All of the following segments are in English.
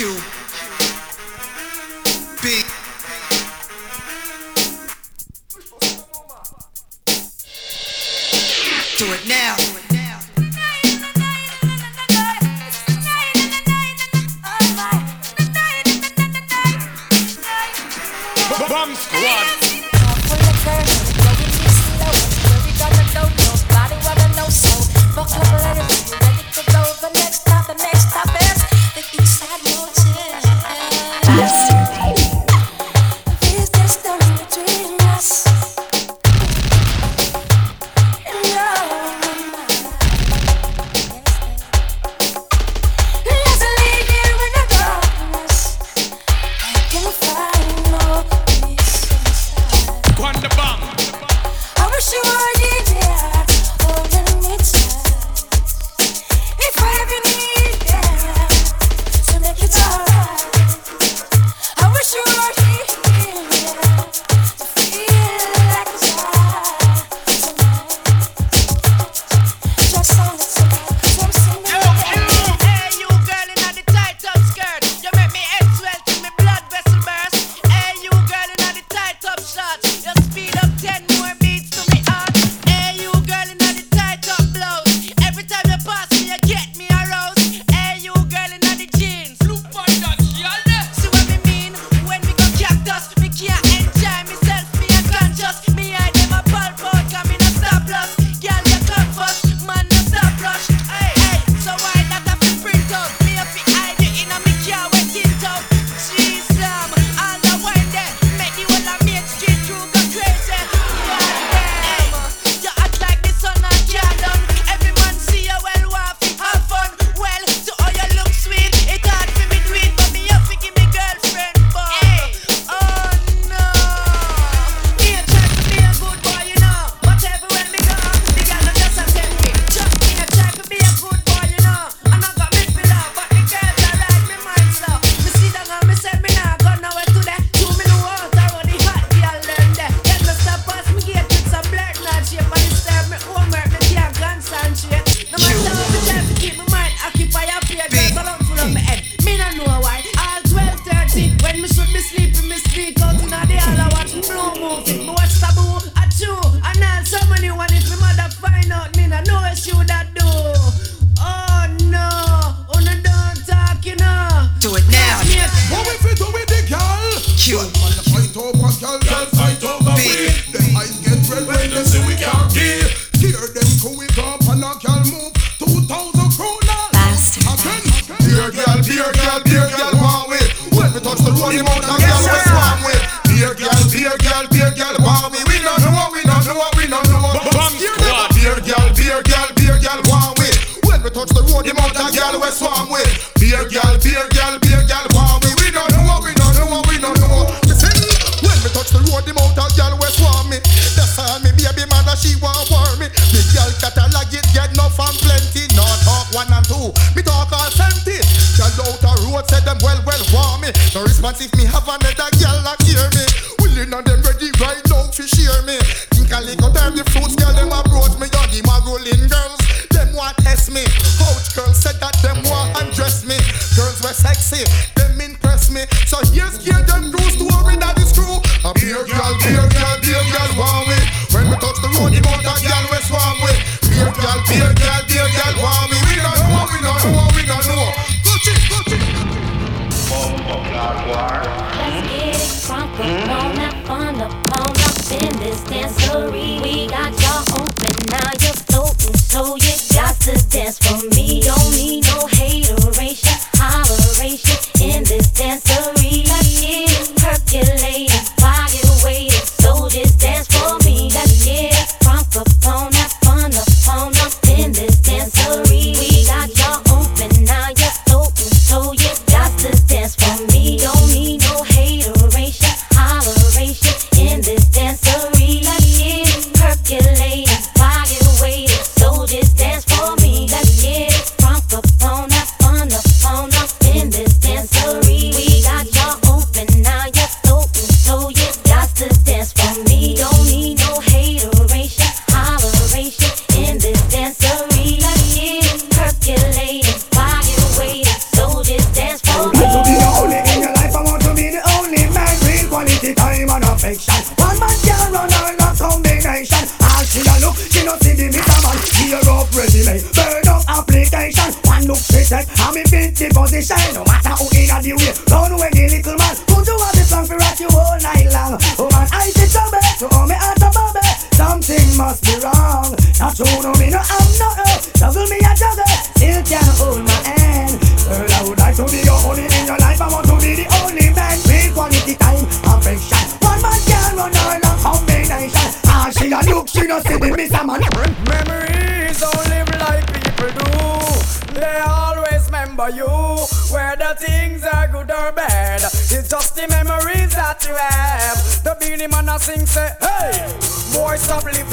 in this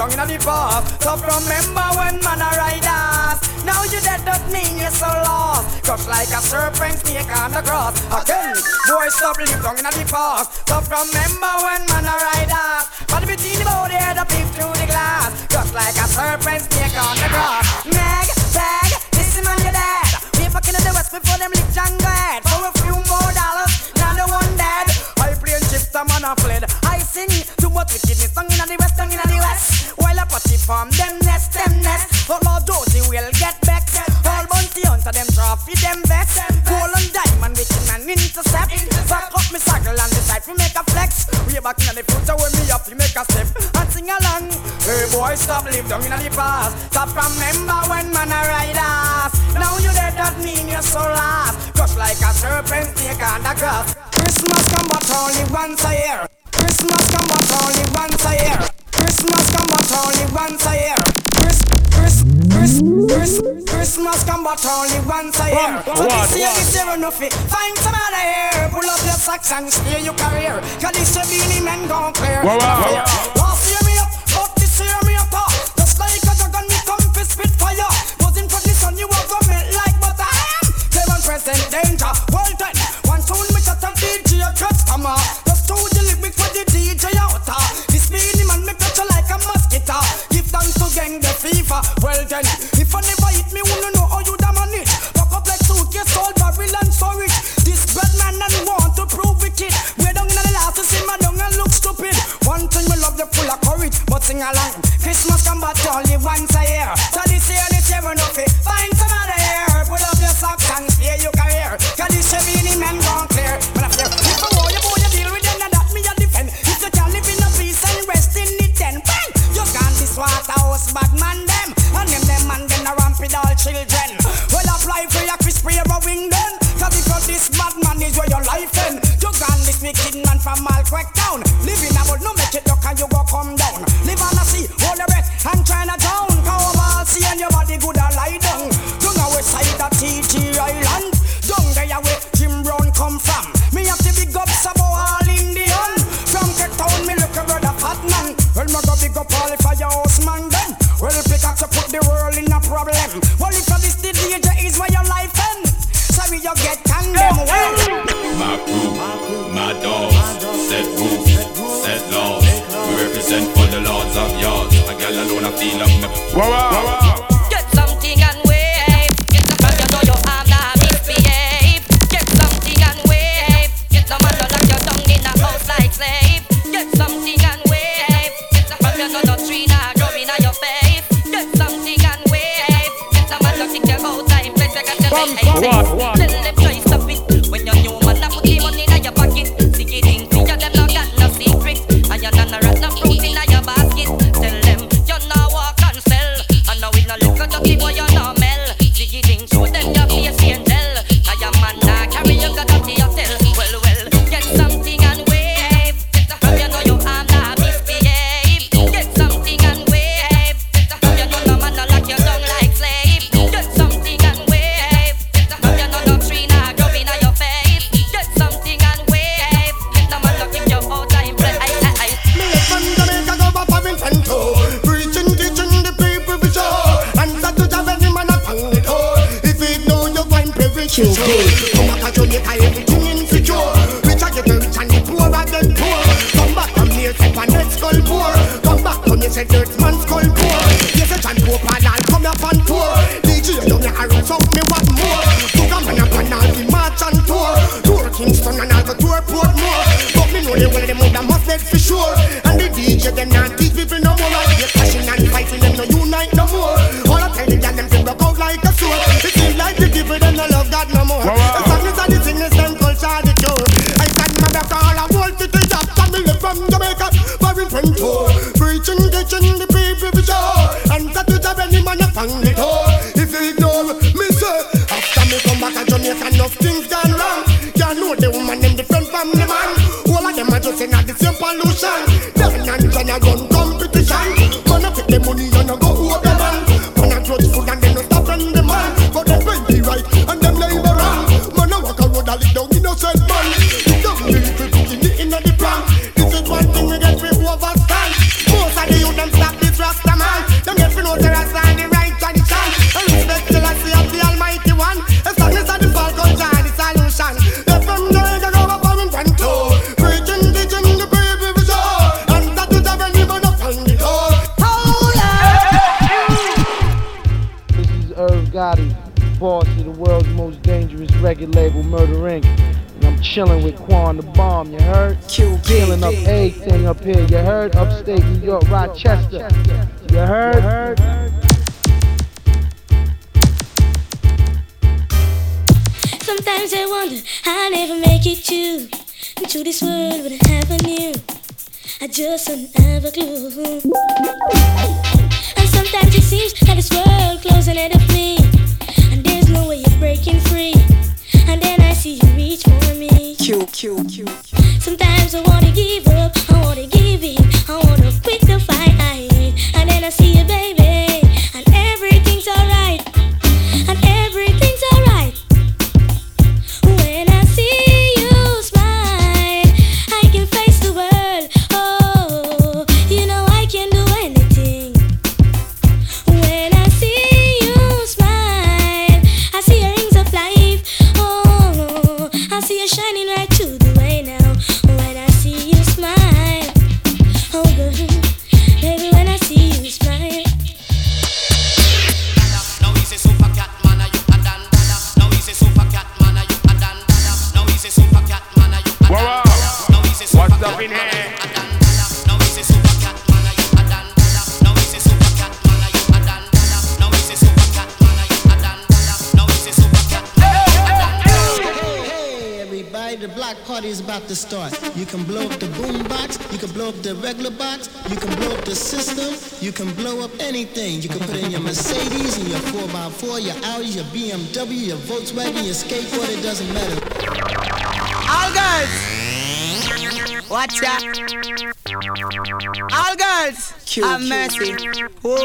song in the past. So remember when man a ride us. Now you dead, that mean you're so lost. Crush like a serpent, snake on the cross. Again, boy, stop live long in the past. So remember when man a ride us. But between the body, head up, leaf through the glass. Crush like a serpent, snake on the cross. Man, stop live down in the past. Stop remember when man a ride us. Now you dead, that mean you're so lost. Cause like a serpent, snake on the grass. Christmas come but only once a year. Christmas come but only once a year. Christmas come but only once a year. Chris, Chris, Chris, Chris, Christmas come but only once a year. So this year is zero nothing. Find some other here. Pull up your socks and steer your career. Cause this year Beenie Man gon' clear. Whoa, whoa, whoa, whoa. York, Rochester. You heard? Sometimes I wonder I'll never make it to into this world with a half a new. I just don't have a clue. And sometimes it seems that this world closing ahead of me, and there's no way of breaking free. And then I see you reach for me. Q, Q, Q. Sometimes I wanna give up, I wanna give in, I wanna quit the fight. And then I see you, baby, can blow up anything. You can put in your Mercedes and your 4x4, your Audi, your BMW, your Volkswagen, your skateboard, it doesn't matter. All girls. Watch that. All girls. Have mercy. Ooh,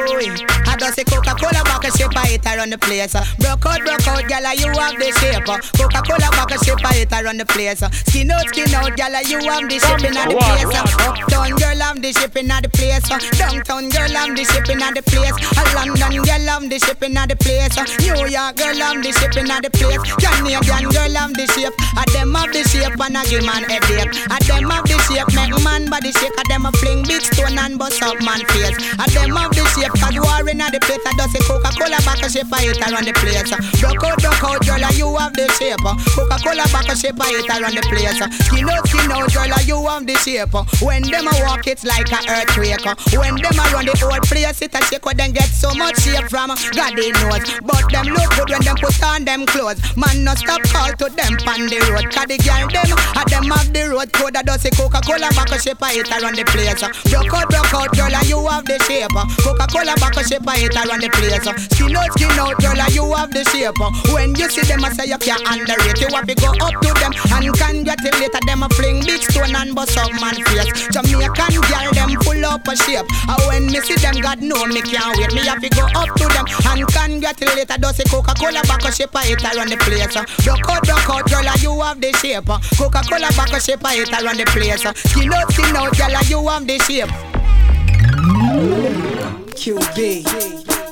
I just say Coca-Cola bottle shape I hit around the place. Broke out, broke out, gyal, you have the shape. Coca-Cola bottle shape I hit around the place. Skin out, skin out, gyal, you have the shape in the place. Uptown girl have the shape in the place. Downtown girl have the shape in the place. A London girl have the shape in the place. New York girl have the shape in the place. Canadian girl have the shape. A them have the shape and a give man headache. A them have the shape make man body shake. A them a fling big stone and bust up man face. A them have the shape cause war in the place. A does a Coca-Cola back a shape I hit around the place. Broke out, broke out, girl, you have the shape. Coca-Cola back a shape I hit around the place. Skin out, skin out, girl, you have the shape. When them a walk, it's like a earthquake. When them a run the whole place, it a shake. Them get so much shape from God they knows. But them look good when them put on them clothes. Man, no stop call to them on the road. Cause the girl them, a them have the road code. A does a Coca-Cola back a shape I hit around the place. Broke out, broke out, girl, and you have the shape. Uh. Coca-Cola back a shape I hit around the place. Uh. Skin out, skin out, girl, and you have the shape. Uh. When you see them, I say you can't underrate. You have to go up to them and congratulate them. A fling big stone and bust up man face. Jamaican girl, them full up a shape. And when me see them, God know me can't wait. Me have to go up to them and congratulate. I does a Coca-Cola back a shape I hit around the place. Broke out, broke out, girl, and you have the shape. Coca-Cola back a shape I hit around the place. Skin out, skin out, girl, and you have the shape. QB.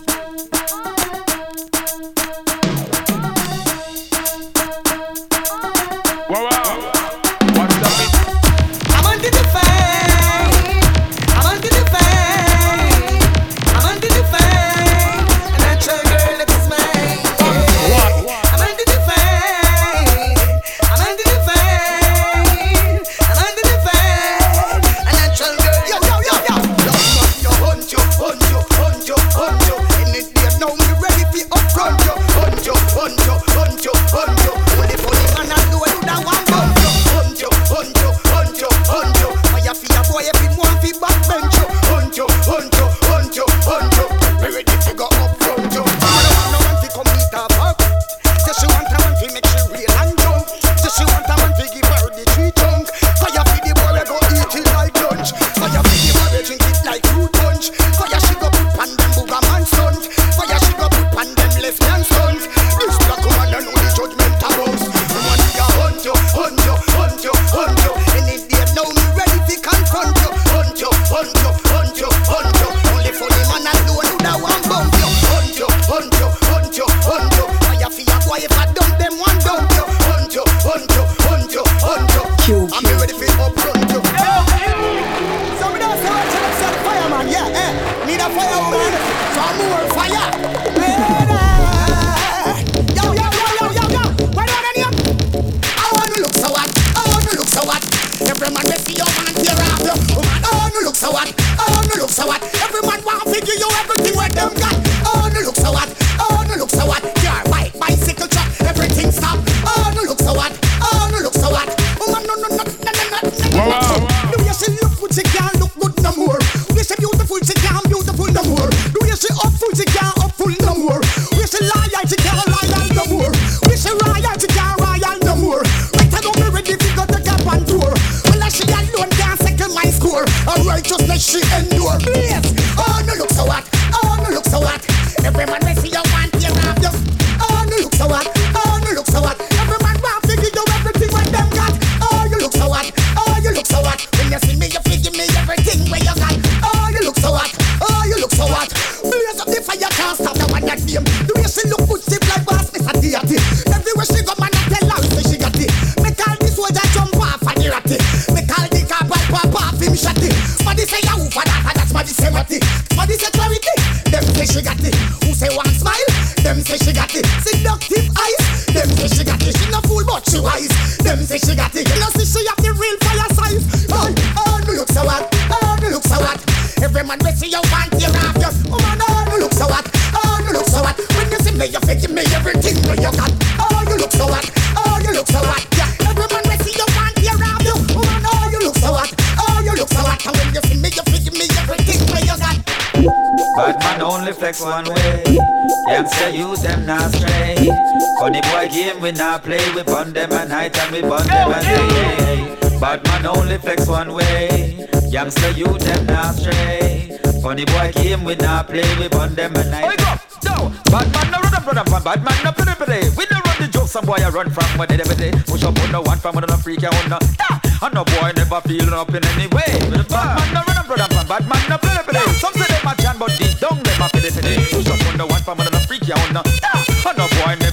We not play. We burn them at night and we burn them at day. Bad man only flex one way. Youngster use them not stray. Funny boy game we not play. We burn them at night. Wake up, no. Bad man no run up, run up, and bad man no play, play. We don't run the joke. Some boy I run from where they every day. Push up on the one from another freak you on the. Ah, and no boy never feeling up in any way. Bad man no run up, run up, and bad man no play, play. Some say them a jam, but deep down them a pity pity. Push up on the one from another freak you on the. Ah, no boy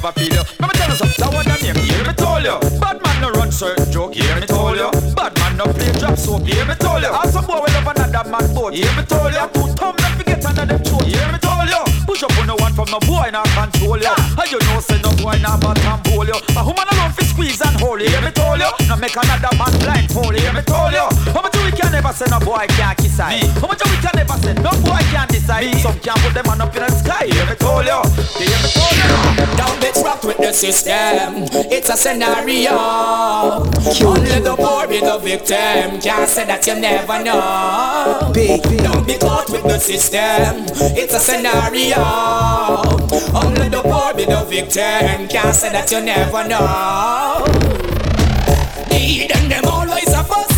never feel you. Let me tell you something. That one them name, hear me told you. Bad man no run certain joke, hear me told you. Bad man no play drop soap, hear me told you. And some boy will love another man boat, hear me told you. Two thumb not forget another throat, hear me told you. Push up on the one from no boy now control you. And you know say no boy now but can hold you. A woman alone fi squeeze and hold you, hear me told you. Now make another man blindfold, hear me told you. Never say no boy can't kiss I. How much we can never say no boy can't decide. Some can't put them on up in the sky, hear me told you. Hear me told you. Down bitch rock with the system. It's a scenario. Only the poor be the victim. Can't say that you never know. Big, Don't be caught with the system. It's a scenario. Only the poor be the victim. Can't say that you never know. Need and them always a fuss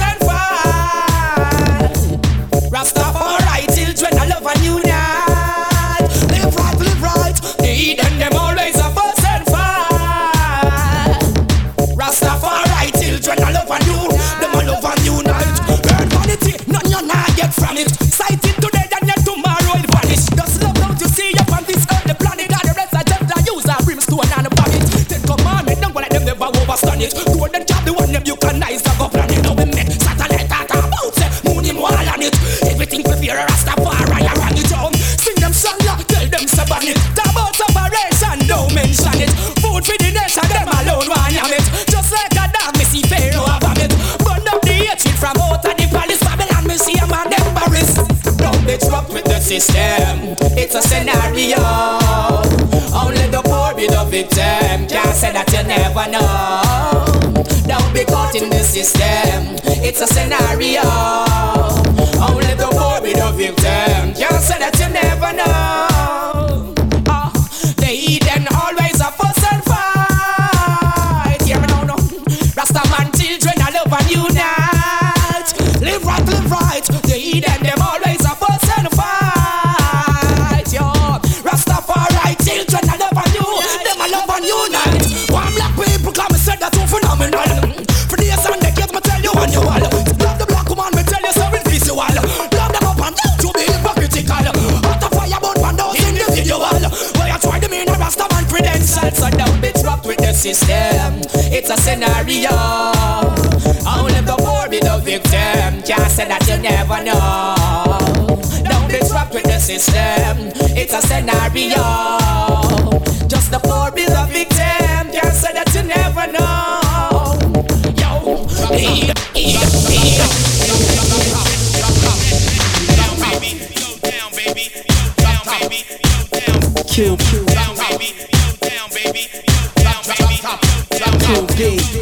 overstand it. Golden job, the one them you can nice to go planet. Now we make satellite talk about say, moon him wall on it. Everything we fear, Rastafari, run it down. Sing them song, yeah, tell them say ban it. Talk about separation, don't mention it. Food for the nation, them alone want yam it. Just like a dog, me see Pharaoh have a it. Burn up the hatred from out of the palace, Babylon, me see a man embarrassed. Don't be trapped with the system. It's a scenario. Be victim. Can't say that you never know. Don't be caught in the system. It's a scenario. Only the poor be the victim. Can't say that you never know. Ah, the heathen always a fuss and fight. Now, no. Rasta man, children, I love and unite. Live right, live right. They eat heathen them and love and unite. One black people come and said that's so phenomenal. For days and decades, me tell you and you all. Love the black woman, me tell you seven visual. Love them up and down to be hypocritical. Hot a fire burn one those individual. Why I try to mean a rasta man credentials so don't be trapped with the system. It's a scenario. Only the poor be the victim. Just say that you never know. Don't be trapped with the system. It's a scenario. The poor be the victim. Can't say that you never know. Yo. Q, Q, Down, baby. Down, baby. Down, baby. Down, baby.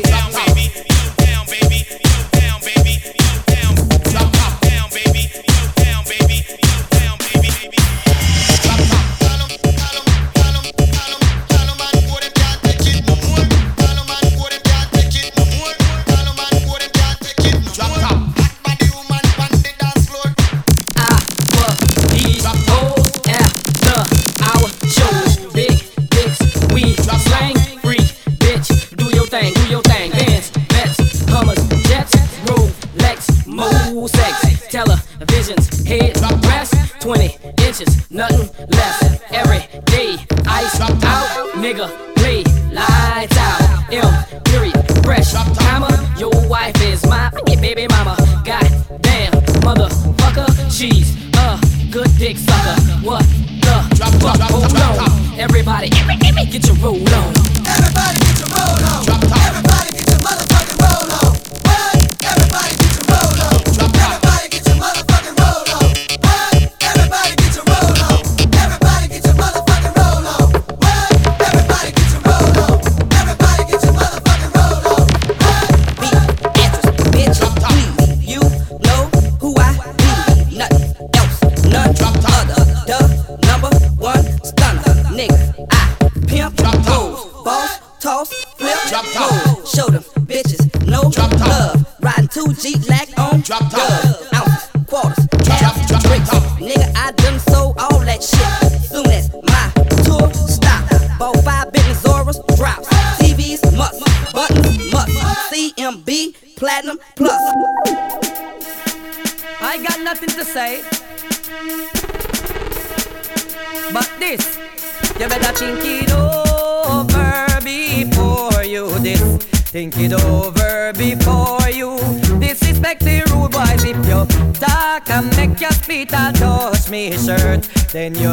Then you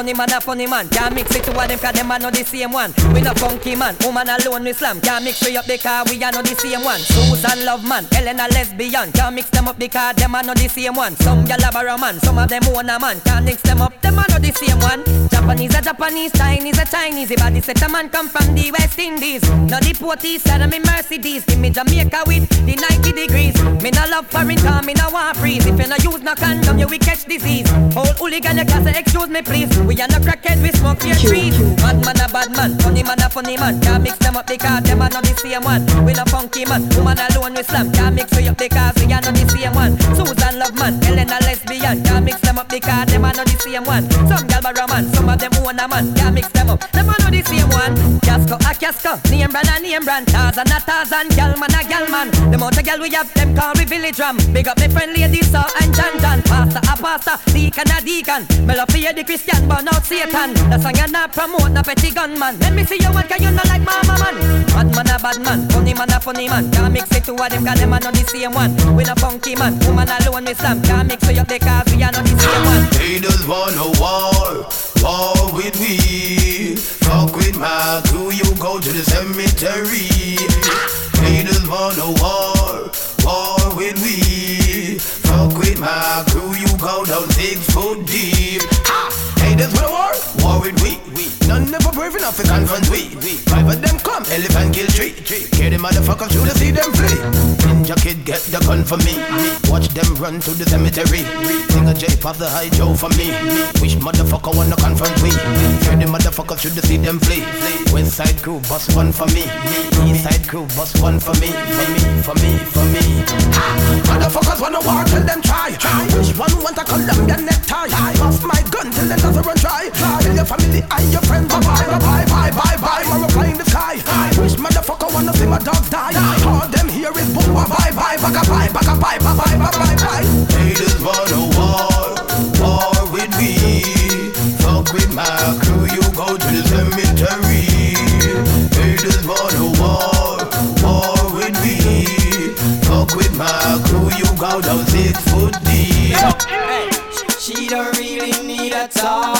funny man a funny man. Can't mix it two of them cause them are not the same one. We no funky man, woman alone we slam. Can't mix we up because we are not the same one. Susan love man, Ellen a lesbian. Can't mix them up because them are not the same one. Some gal a man, some of them own a man. Can't mix them up, them are not the same one. Japanese a Japanese, Chinese a Chinese. The body set a man come from the West Indies. Now the Porties side of me Mercedes. Give me Jamaica with the 90 degrees. Me no love foreign car, me no want freeze. If you no use no condom, you will catch disease. Old hooligan, you can say excuse me please. We are no crackhead, we smoke your trees. Bad man a bad man, funny man a funny man. Can't mix them up because them are not the same one. We no funky man, woman alone we slam. Can't mix we up because we are not the same one. Susan love man, Ellen a lesbian. Can't mix them up because them are not the same one. Some gal a man, some of them own a man. Can't mix them up, them are not the same one. Casco a casco, name brand a name brand. Tarzan a Tarzan, gal man a gal man. The amount of gal we have, them call we village ram. Big up me friend lady Saw and John John. Pastor a pastor, deacon a deacon. Me love fear the Christian, but not Satan. The song you not promote, no petty gunman. Let me see you one, cause you not like mama man. Bad man a bad man, funny man a funny man. Can't mix it two of them, cause them are not the same one. We no funky man, woman alone we slam. Can't mix we up because we are not the same one. Haters wanna war, war with we. Fuck with my crew, you go to the cemetery. Haters wanna war, war with we. Fuck with my crew, you go down six foot deep. Ah, haters wanna war, war with we. None never brave enough to confront we. Five of them come, elephant kill tree. Hear the motherfuckers shoot to see them flee. Ninja kid get the gun for me. Watch them run to the cemetery. Sing a J pop the high Joe for me. Wish motherfucker wanna confront we. Hear the motherfuckers shoot to see them flee. West side crew bust one for me. East side crew bust one for me. For me, for me, for me. Ah, motherfuckers wanna war till them try. Try. Which one want a Colombian necktie? Bust my gun till them even try. Tell your family and your friends, bye bye, bye bye, bye bye. We're flying the sky. Wish motherfucker wanna see my dog die. All them here is boom, bye bye, bye, bye, bye, bye, bye, bye, bye, bye, bye. Haters wanna war, war with me. Fuck with my crew, you go to the cemetery. Haters wanna war, war with me. Fuck with my crew, you go down six foot deep. She don't really need a talk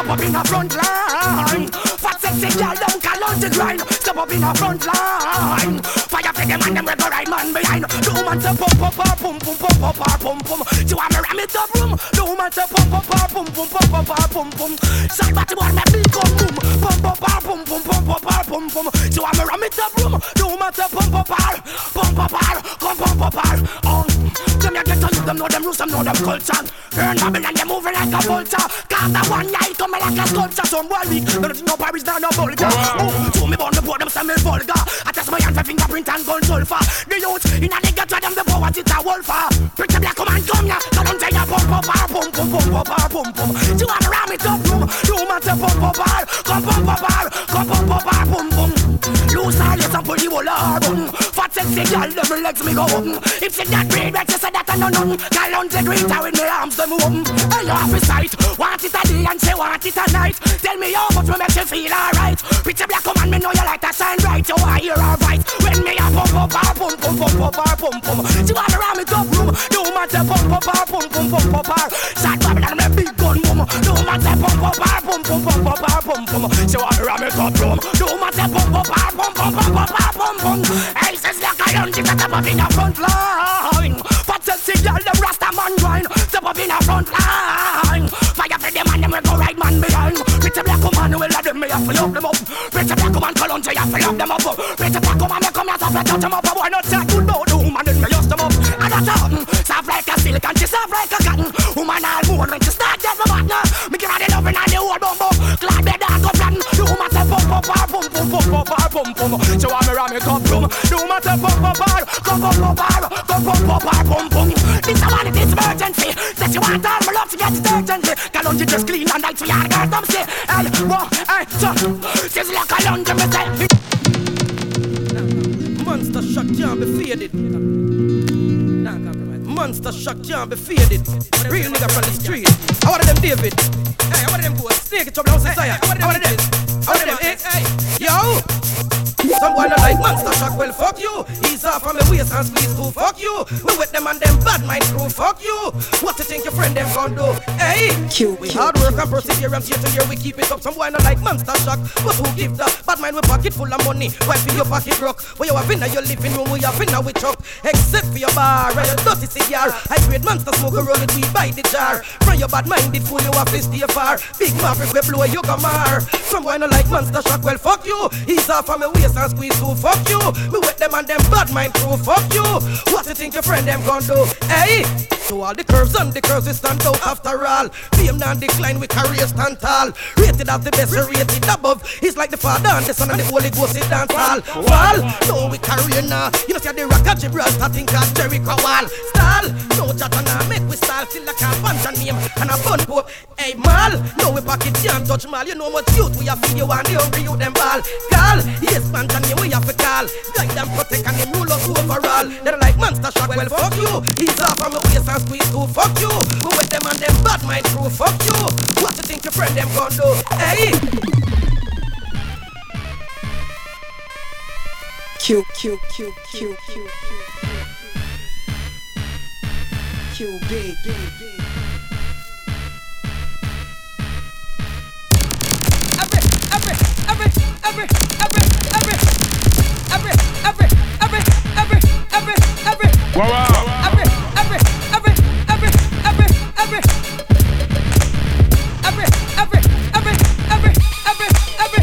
Stop up in the front line. Fat sexy girl don't call on the grind. Step up in the front line. Fire for them and them we go right man behind. The woman say pump up her pum pum pump up her pum pum. She want me ram it up room. The woman say pump up her pum pum pump up her pum pum. Side body want me big gun boom. Pump up her pum pum pump up her pum pum. She want me ram it up room. The woman say pump up her pump up her come pump them know them rules them know them culture. Burn Babylon they moving like a vulture. Cause the one night come like a sculpture. Some boy weak. Don't know Paris down no vulgar. Oh, to me born the board them say me vulgar. I test my hand for fingerprint and gun sulfur. The youth in a nigga try them the power it's a wolfer. Pretty black come and come ya. Come on say ya pump up pump pump pump up pump pump. You wanna ram it up room? You man say pump up pump up her. Come pump up pump pump. The whole her bum. Fat sexy girl, them legs me go um. If she that breed, bet you say that I know none. Girl on the green with me arms them um. Hey, you have a sight. Want it a day and say want it a night. Tell me how much will make you feel alright. Pretty black woman, me know you like to shine bright. You want hear her voice when me a pump up her pump pump pump her pump pump. She want around me top room. No matter pump up her pump pump pump up her. Shot Babylon me big gun do my tap pum pum par pum pum pum pum par pum pum. She want rum it up rum. Do my tap pum pum par pum pum pum pum par pum pum. Hey, says like I don't give a tap up in the front line. But the signal them rasta man grind. Tap up in the front line. Fire for them and them will go right man behind. Pretty black woman will let them me have to love them up. Pretty black woman Colombia have to love them up. Pretty black woman they come here to touch them up. Boy, not that good no do man. Then me use them up. And that's all. Soft like a silk and she soft like a cotton. Woman all moon pum pum. She want me ram me cup rum. Do matter pum pum bar, cup pum pum bar, cup pum pum bar pum pum. This a man it is emergency. Say she want all my love to get it urgently. Can you just clean and nights we are girls them say. Hey, whoa, hey, so. She's like a lunge myself. Monster shot can't be faded. Monster shot can't be faded. Real nigga from the street. I wanted them David. Hey, I wanted them boys. Snake trouble outside. Hey, I wanted them. I wanted them. Hey, yo. Some boy not like monster shock, well fuck you. He's off from the waist and squeeze through, fuck you. We with them and them bad mind crew, fuck you. What you think your friend them gon' do? Hey, we hard work and perseverance year to year we keep it up. Some boy not like monster shock, but who give the bad mind we pocket full of money? While for your pocket broke, where you have in your living room We have in we truck, except for your bar and your dirty cigar. I grade monster smoke a roll it we buy the jar. From your bad minded fool you have to stay far Big maverick we blow you come mar Some boy not like monster shock, well fuck you. Ease off from the waist and squeeze through, fuck you. Me with them and them bad mind crew, fuck you. What you think your friend them gon' do? Hey, so all the curves and the curves we stand out after all. Fame now decline, we career stand tall. Rated as the best, rated above. It's like the Father and the Son and the Holy Ghost is dance all. Fall, no we career now. You know see the rock of Gibraltar, think of Jericho wall. Stall, no chat and I make we stall till like a bunch of name and a bun pope. Hey mal, no we pocket can't touch mal. You know what youth we have you and the hungry you them ball. Girl, yes man and you we have to call Guide and protect and them rule us overall They're like monster shock, well fuck you He's off from the waist and squeeze too, fuck you Who with them and them bad mind crew, fuck you What you think your friend them gon' do, hey Q Q Q Q Q Q big every, every, every, every, every, every, every, every, every, every, Wow, wow. every, every, every, every, every, every, every, every, every, every, every, every.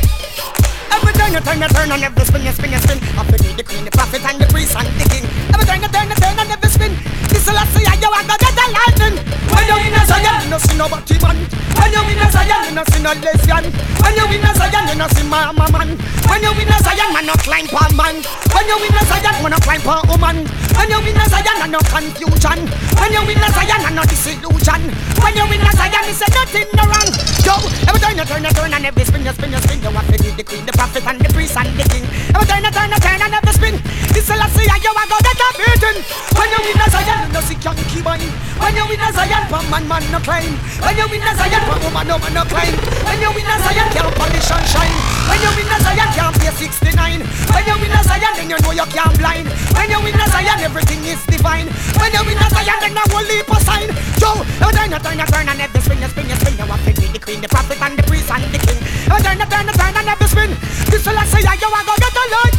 Every turn you turn you turn and every spin you spin you spin Up the the queen, the prophet and the priest and the king Every turn you turn you turn and every spin This is last year you want to get a lightning When you in a Zion, you no see nobody man When you in a Zion, you no see no lesbian. When you in a Zion, you no see mama man. When you in a Zion, man no climb for man. When you in a Zion, man no climb for woman. When you in a Zion, no confusion. When you in a Zion, no disillusion. When you in a Zion, it's a nothing no wrong. Yo, every turn you turn you turn and every spin you spin you spin, you want to be the queen, the prophet and the priest and the king. Every turn you turn you turn and every spin. This is Selassie, you a go get a beating. When you in a Zion, no see Yankee man. When you in a Zion, for man man no climb. When you in a Zion, for woman no man no climb. When you in a Zion, can't polish and shine. When you in a Zion, can't pay 69. When you in a Zion, then you know you can't blind. When you in a Zion, everything is divine. When you in a Zion, then I will leap a sign. Yo, you turn, you turn, you turn, and every spin, you spin, you spin. You want to the queen, the prophet, and the priest, and the king. You turn, you turn, you turn, and every spin. This will I say, you a go get a light.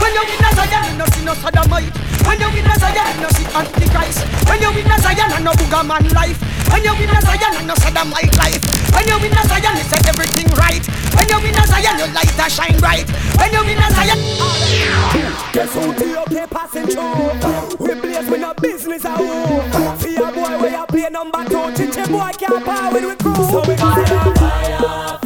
When you in a Zion, you no see no sodomite. When you in a Zion, you no see Antichrist. When you in a Zion, you no booger man life. When you in a Zion, you no sodomite life. When you in a Zion, you set everything right. When you in a Zion, your light a shine bright. When you in a Zion, Guess who T.O.K. passing through? We blaze with no business at all. See a boy where you play number two. Chichi boy can't power with crew. So we got it. Fire,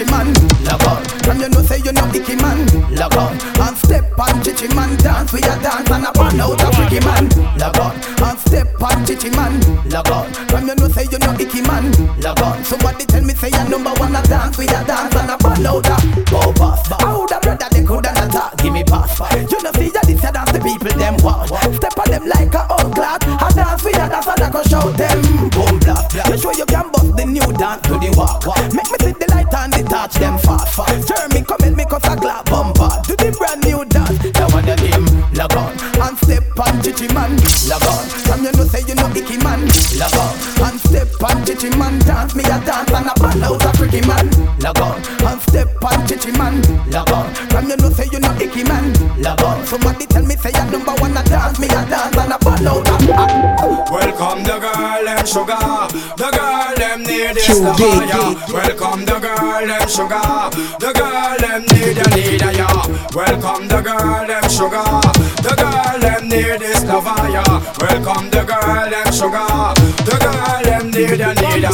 chichi man log on. From you know say you know icky man log on and step on chichi man dance with a dance and a burn out a freaky man log on and step on chichi man log on. From you know say you know icky man log on. Somebody tell me say you number one a dance with a dance and a burn out a go pass. How the brother they coulda not talk give me pass. You know see ya this a dance the people them want. Step on them like a old clock. A dance with a dance and a go shout them boom blast. You sure you can dance to the walk. Make me see the light and the touch them fast fast. Jeremy come in me cause a glad bumper. Do the brand new dance. That one the name log on and step on chichi man log on. From you know say you know icky man log on and step on chichi man dance me a dance and a ball out a freaky man log on and step on chichi man log on. From you know say you know icky man log on. Somebody tell me say you number one a dance me a dance and a ball out a. Girl them sugar, the girl them need this the fire. Welcome the girl them sugar, the girl them need a need a ya. Welcome the girl them sugar, The girl them need this love ya. Welcome the girl them sugar. The girl them need ya need ya.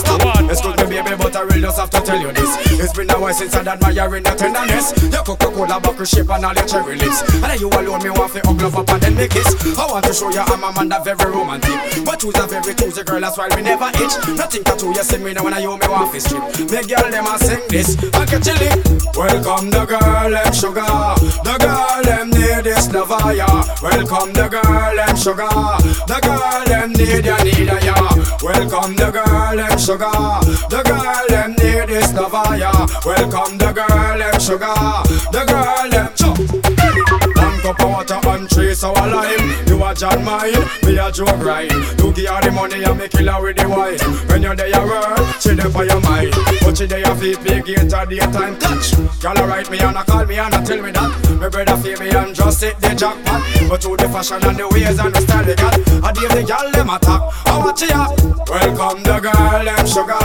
Excuse me baby, but I really just have to tell you this. It's been a while since I'd admiring your tenderness. Your Coca-Cola buckle shape and all your cherry lips. And then you alone me want to hug love up and then make kiss. I want to show you I'm a man that very romantic. But who's a very choosy girl, that's why we never itch. Nothing to you see me now when I you me want to strip. Me girl them a sing this, I get chilly. Welcome the girl them sugar. The girl them need this lover. Welcome the girl them sugar. The girl them need ya need ya. Welcome the girl them sugar. The girl them need this lover ah, ya. Welcome the girl them sugar. The girl them cup of water and three sour lime. You a John mine, me a Joe grind. You give her the money and me kill her with the wine. When you're there, you work, she there for your mind. But she there, you feel big gate or daytime touch. A write me and a call me and a tell me that. My brother feel me and just hit the jackpot. But through the fashion and the ways and the style they got, I give the girl them attack. I watch up. Welcome the girl them sugar.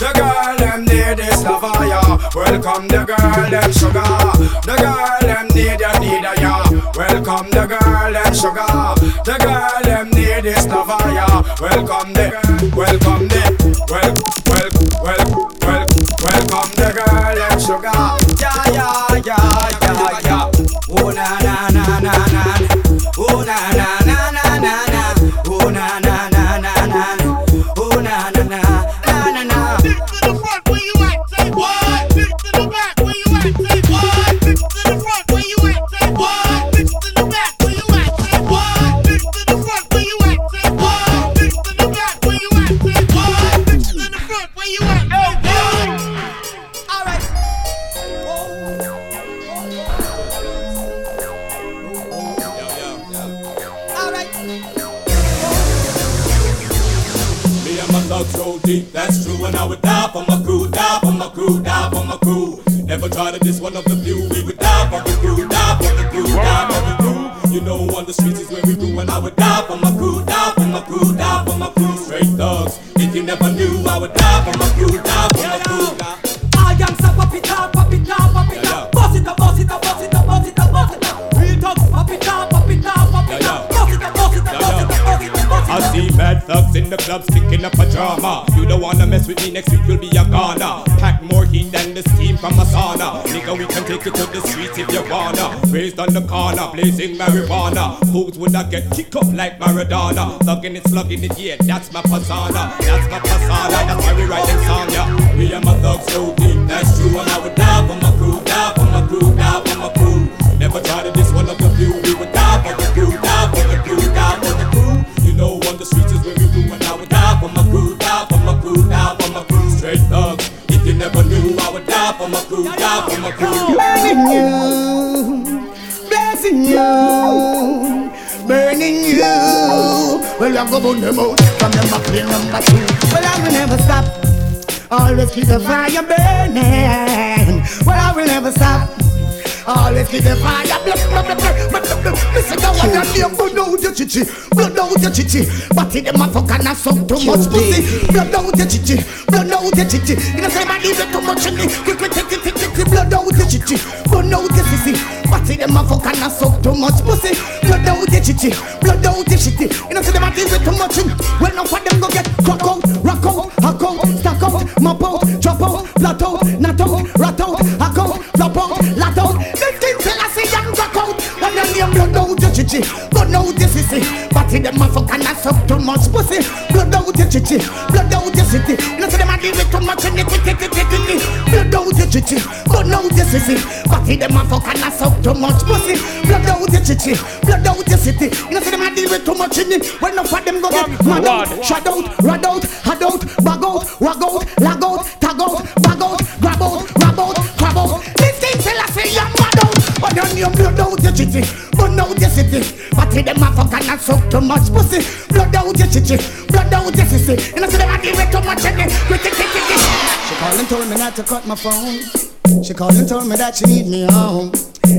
The girl them need this lover ya. Welcome the girl them sugar. The girl them need ya need ya ya. Welcome the girl them sugar. The girl them need this lover ah, ya. Welcome the welcome the well well well well welcome the girl them sugar. Yeah yeah the streets is where we do, and I would die for my crew, die for my crew, die for my crew. Straight thugs. If you never knew, I would die for my crew, die for my crew. I am so pop it up, pop it up, pop it up. Boss it up, boss it up, boss it up, boss it up, boss it up. Real talk, pop it up, pop it up, pop it up. Boss it up, boss it up, boss it up, boss it up, boss it up. I see bad thugs in the club sticking up a drama. You don't wanna mess with me next week, you'll be take it to the streets if you wanna. Raised on the corner, blazing marijuana. Fools would not get kicked up like Maradona. Thugging it, slugging it, yeah, that's my persona. That's my persona, that's why we write them song, yeah. Me and my thugs so deep, that's true. And I would die for my crew, die for my crew, die for my crew. Never try to diss one of the few. We would die for the crew, die for the crew, die for the crew. You know on the streets is where we do and I would die for my crew, die for my crew, die for my crew. Straight thugs. If you never knew, I would die for my crew, die for my crew. Burning you, blessing you, burning you. Well, I'm gonna burn them out from them up number two. Well, I will never stop. Always keep the fire burning. Well, I will never stop. Always keep the fire. Listen to what I'm doing. Blood out your chichi, blood out your chichi. But the motherfucker not suck too much pussy. Blood out your chichi, blood out your chichi. You know say man it too much it. Quick, quick, it, take it, take it. Blood out your chichi, blood out your sissy. But the motherfucker not suck too much pussy. Blood out your chichi, blood out your shitty. You know say them a it too much. Well, now for them go get crack out, rock out, hack out, stack out, mop out, chop out, flat out, knot out, rat out, And name blood out your chichi, blood out your sissy. But the motherfucker not suck too much pussy. Blood out your chichi, blood out your city. You know say them a leave it too much in it, it, it, it, it, it. Blood out your chichi, blood out your sissy. But the motherfucker not suck too much pussy. Blood out your chichi, blood out your city. You know say them a leave it too much in it. When enough of them go get mad out, shut out, rad out, had out, bag out, wag out, lag out, tag out, bag out, grab out, grab out, grab out. Blood out your chichi, blood out your city. But the motherfucker not suck too much pussy. Blood out your chichi, blood out your say them a leave it too much. She called and told me not to cut my phone. She called and told me that she need me home.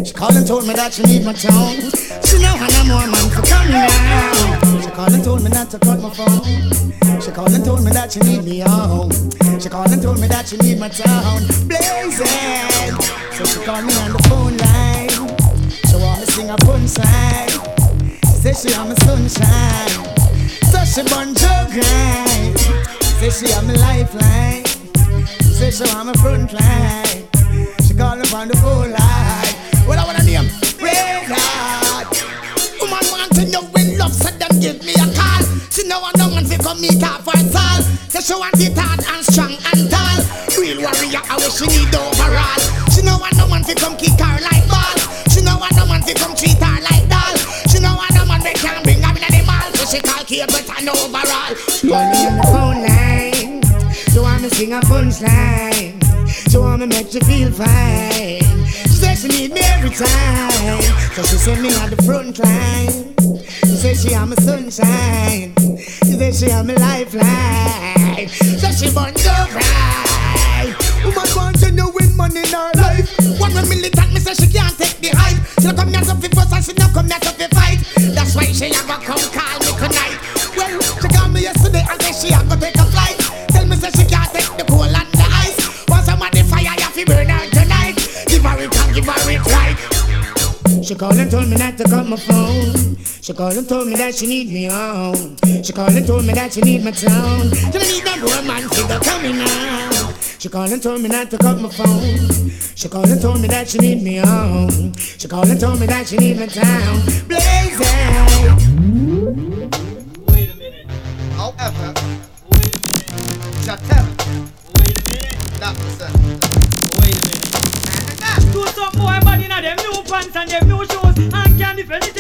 She called and told me that she need my tone. She know I know more man for come now. She called and told me not to cut my phone. She called and told me that she need me home. She called and told me that she need my town. Blazing. So she called me on the phone line. She want me sing a side. Say she am a sunshine. So she jug right. Say she am a lifeline. Say she am a front line. She call upon the whole line. Well, I want to name Red Heart. Woman want to know when love said them give me a call. She know I no man fi come meet her for all. Say she want it hard and strong and tall. Real warrior, I wish she need overall. She know I no man fi come kick her like mall. So she call cable and overall. Call me on the phone line. So I'm to sing a punchline. So I'ma make you feel fine. She said she need me every time. So she send me on the front line. She said she am a sunshine. She said she am a lifeline. So she to cry. Woman want to know when money in her life. One when militant, me say she can't take the hype. She don't come here to fi fuss and she don't come here to fi fight. That's why she a go come call me tonight. Well, she called me yesterday and say she a go take a flight. Tell me say she can't take the cold and the ice. Want some of the fire, you fi burn her tonight. Give her it and give her it right. She called and told me not to cut my phone. She called and told me that she need me home. She called and told me that she need my tone. She don't need no woman figure coming now. She called and told me not to cut my phone. She called and told me that she need me home. She called and told me that she need my town. Blazing. However, Chatel. That was it. Do some boy body na them new pants and them new shoes And can defend it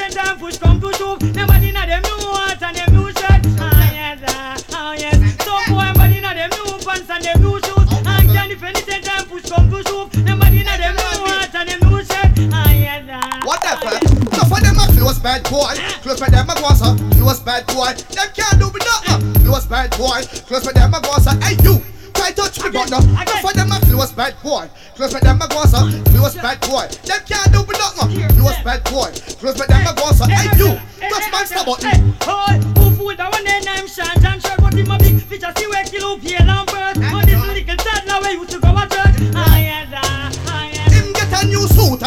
bad boy. Close for them a go. Close bad boy. Them can't do me nothing. Close bad boy. Close for them a go so. Hey you. Try touch me but no. No for them a close bad boy. Close for them a go. Close bad boy. Them can't do me nothing. Close bad boy. Close for them a go so. Hey you. Touch my button. Hey, who fool that one name name Sean John shirt But him a big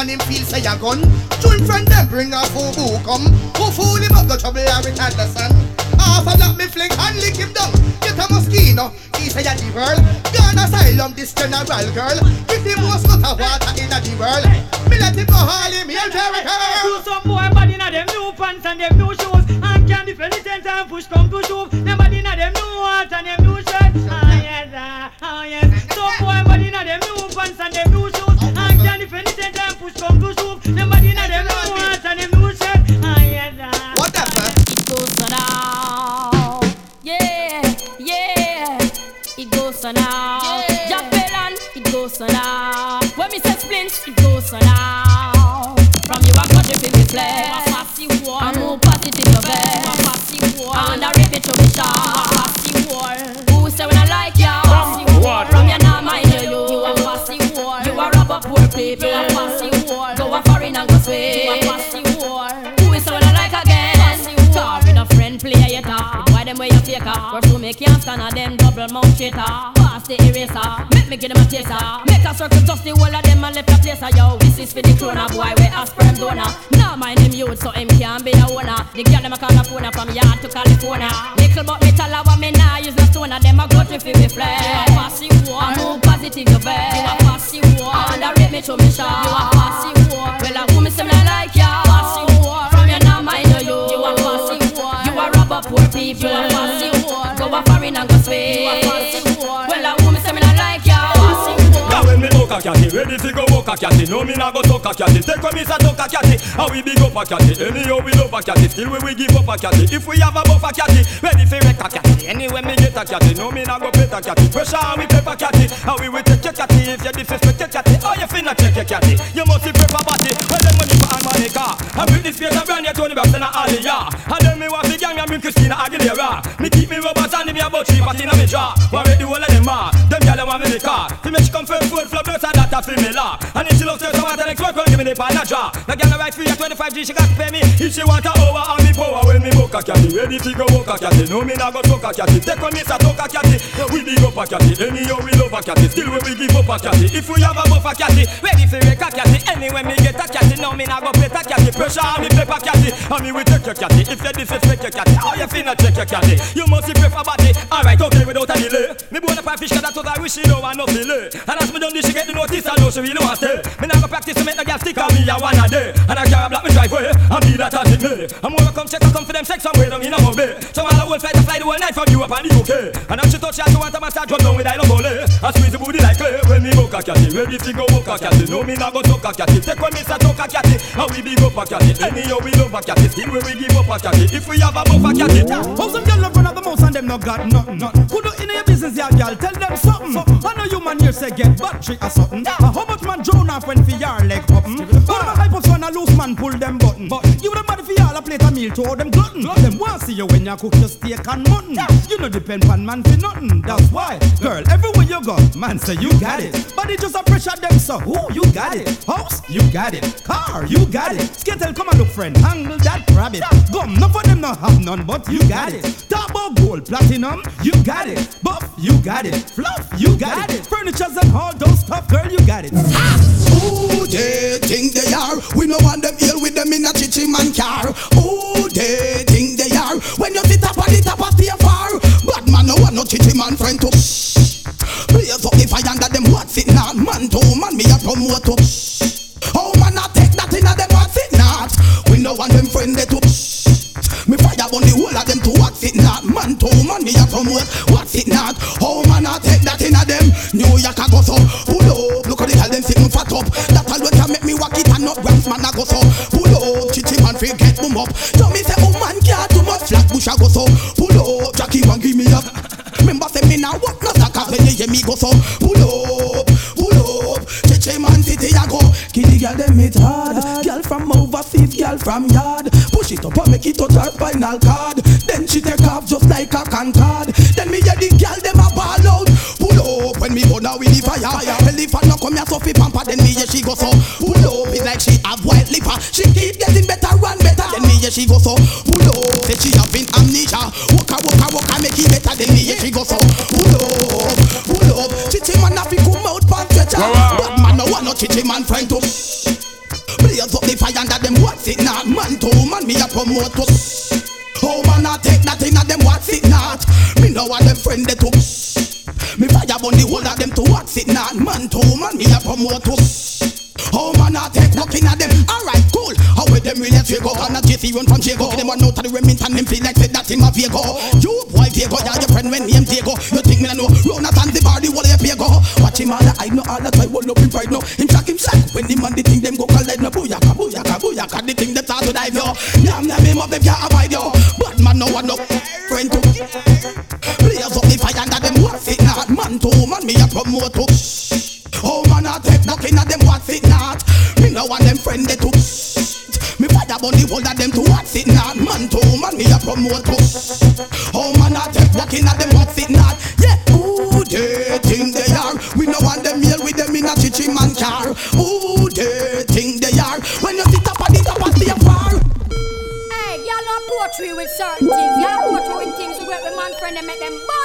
and him feel say a gun. Him friend them bring a boo come. Who fool him up the trouble Harry Anderson. Half of that me fling and lick him down. Get a mosquito, he say a the world. Gone asylum this general girl. With the most cut of water in a the world. Me let him go haul him here Jericho. Do some boy body na them new pants and them new shoes And can it ten time push come to shove Them body na them new hat and them new shirt Ah yes, ah yes Some boy body na them new pants and them new shoes push come to Them body na them new hat and them Ah yes, ah Whatever. It goes on. Yeah, yeah. It goes. Jack Bellon, it goes now. When me say splints, it goes now. From you I got the baby flex. I'm more positive of it. I'm me to be sharp. Who say when I like? From you now mind you. You a poor people. You take? Where to make can't stand of them double mouth traitor. Pass the eraser. Make me give them a taster. Make a circle just the whole of them and left a place. Yo, this is for the corona boy where a sperm donor. Now mind him youth so him can be a owner. The girl them a call a phone from yard to California. Little but me tell her what me nah use no stoner. Them a go to fi me flex. You a fussy war. I'm more positive you bet. You a fussy war. Underrate me to me sure. You a fussy war. Catty, ready fi go buck a catty. No me nah go tuck a catty. Take when me say tuck a catty, how we big up a catty. Anyhow we love a catty, still we we give up a catty. If we have a buff a catty, ready fi wreck a catty. Anyway me get a catty, no me nah go pet a catty. Pressure and we pepper catty, how we will take your catty. If you disrespect your catty, how you finna check your catty? You must be prep a body. Well then money for car. I bring this face a brand new Toni Braxton a Aaliyah. And then me want fi gang me bring Christina Aguilera. Me keep me rubbers and me about three party inna me jaw. Want ready all of them ah. That fi me law. And if she straight, so tell Alex work on give me the pan a draw. Girl right free at 25G, she got to pay me. If she want a over on me power when me book a catty. Ready to go walk a catty. No me nah go talk a catty. Take on me sa talk a catty. We big up a catty. Anyhow we love a catty. Still we give up a catty. If we have a buff a catty, ready for wreck a catty. Anyway me get a catty. No me nah go play a catty. Pressure on me a catty. And me we take your catty. If you disrespect your catty, how you finna check your catty? You must be prefer body. Alright, okay without a delay. Me born up a fish that's what I wish she know and no delay. And as me done this, she get the notice. I know she really want to stay. Me nah go practice to make the girl stick on me a one a day. And I carry a black me driveway. And be that it may. I'm gonna come check her come for them sex somewhere down in a bay. So all I will fly to fly the whole night from you up and the UK. And now she touch her, she want a massage drop down with I love only. I squeeze the booty a catty. Ready to go book a. No me nah go talk a catty. Take one me say talk a catty. And we big up a catty. Anyhow we love a catty. Still when we give up a catty. If we have a buff a catty. How some love run out the most and them not got nothing. Who do in your business, y'all, girl? Tell them something. I know you man here say get battery or something. Uh, How much man drone off when for your leg open? All my hype one a loose man pull them button. Give them body for y'all a plate a meal to all them glutton. Them want see you when you cook your steak and mutton. You know depend on man for nothing. That's why, girl, everywhere you go, man say you got it. But Body just a pressure them so. Ooh, you got it. House, you got it. Car, you got it. Skittle, come and look friend. Angle that rabbit. Gum, none for them not have none, but you got it. Turbo gold, platinum, you got it. Buff, you got it. Fluff, you got it. Furnitures and all those stuff, girl, you got it. Ah. Who they think they are? We no want them ill with them in a chichi man car. Who they think they are? When you sit up on the top of the far, bad man no want no chichi man friend to. Blaze up the fire under them what's it not? Man to man me a promote to. Shh Oh man I take that in a them what's it not? We no want them friend they to. Me fire on the whole of them to what's it not? Man to man me a promote what's it not? Oh man I take that in a them. New York I go so pull up. Look at the girl them sitting fat up. That alone can make me walk it and not grams man I go so pull up. Fi get boom up. Tell me say oh man can't too much flat bush I go so pull up. Jackie one give me up. Remember say me now walk no sucker when you hear me go so pull up, pull up. Chichi man city I go. Kitty girl them it hard. Girl from overseas, girl from yard. Push it up and make it touch her final card. Then she take off just like a card. Then me hear the girl them a ball out. Pull up when me burn her with the fire. Well if I no come here so fi pamper, then me hear she go so. Pull up it's like she liver. She keep getting better and better. Then me hear she go so. Pull up say she having amnesia. Walk a walk a walk a make it better. Then me hear she go so. Pull up, pull up. Chichi man a fi come out pan stretcher. But man no want no chichi man friend to. Blaze up the fire under them what's it not Man to man me a promote to Oh man I take that in a them what's it not Me know what them friend they took Me fire on the whole of them to what's it not Man to man me a promote to Oh man I take nothing of them Alright cool How with go. And a JC run from Jago Them one out of the Remington Them feel like say that in my Vigo You boy Vigo Yeah your friend when name Diego. You think me know? Run a Zanzibar The whole of your Vigo Watch him all the I know all the time Hold up him pride now. Him shock him shock When the man the thing them go collide No booyaka booyaka booyaka. The thing them start to dive yo. Yam yam him up them can't abide yo. Bad man no one no friend to Blaze up the fire under them what's it not? Man to man me a promote to Oh man I take nothing of them what's it not? Me no want them friend they took On the whole of them to what's it not. Man to man me a promote to Oh man I take nothing of them what's it not? Yeah. Who they think they are. We no want them here with them in a chichi man car. Who they think they are. When you sit up on the top of the far Hey, y'all not poetry with certain things. Y'all poetry with things. With with man friend and make them burn skin.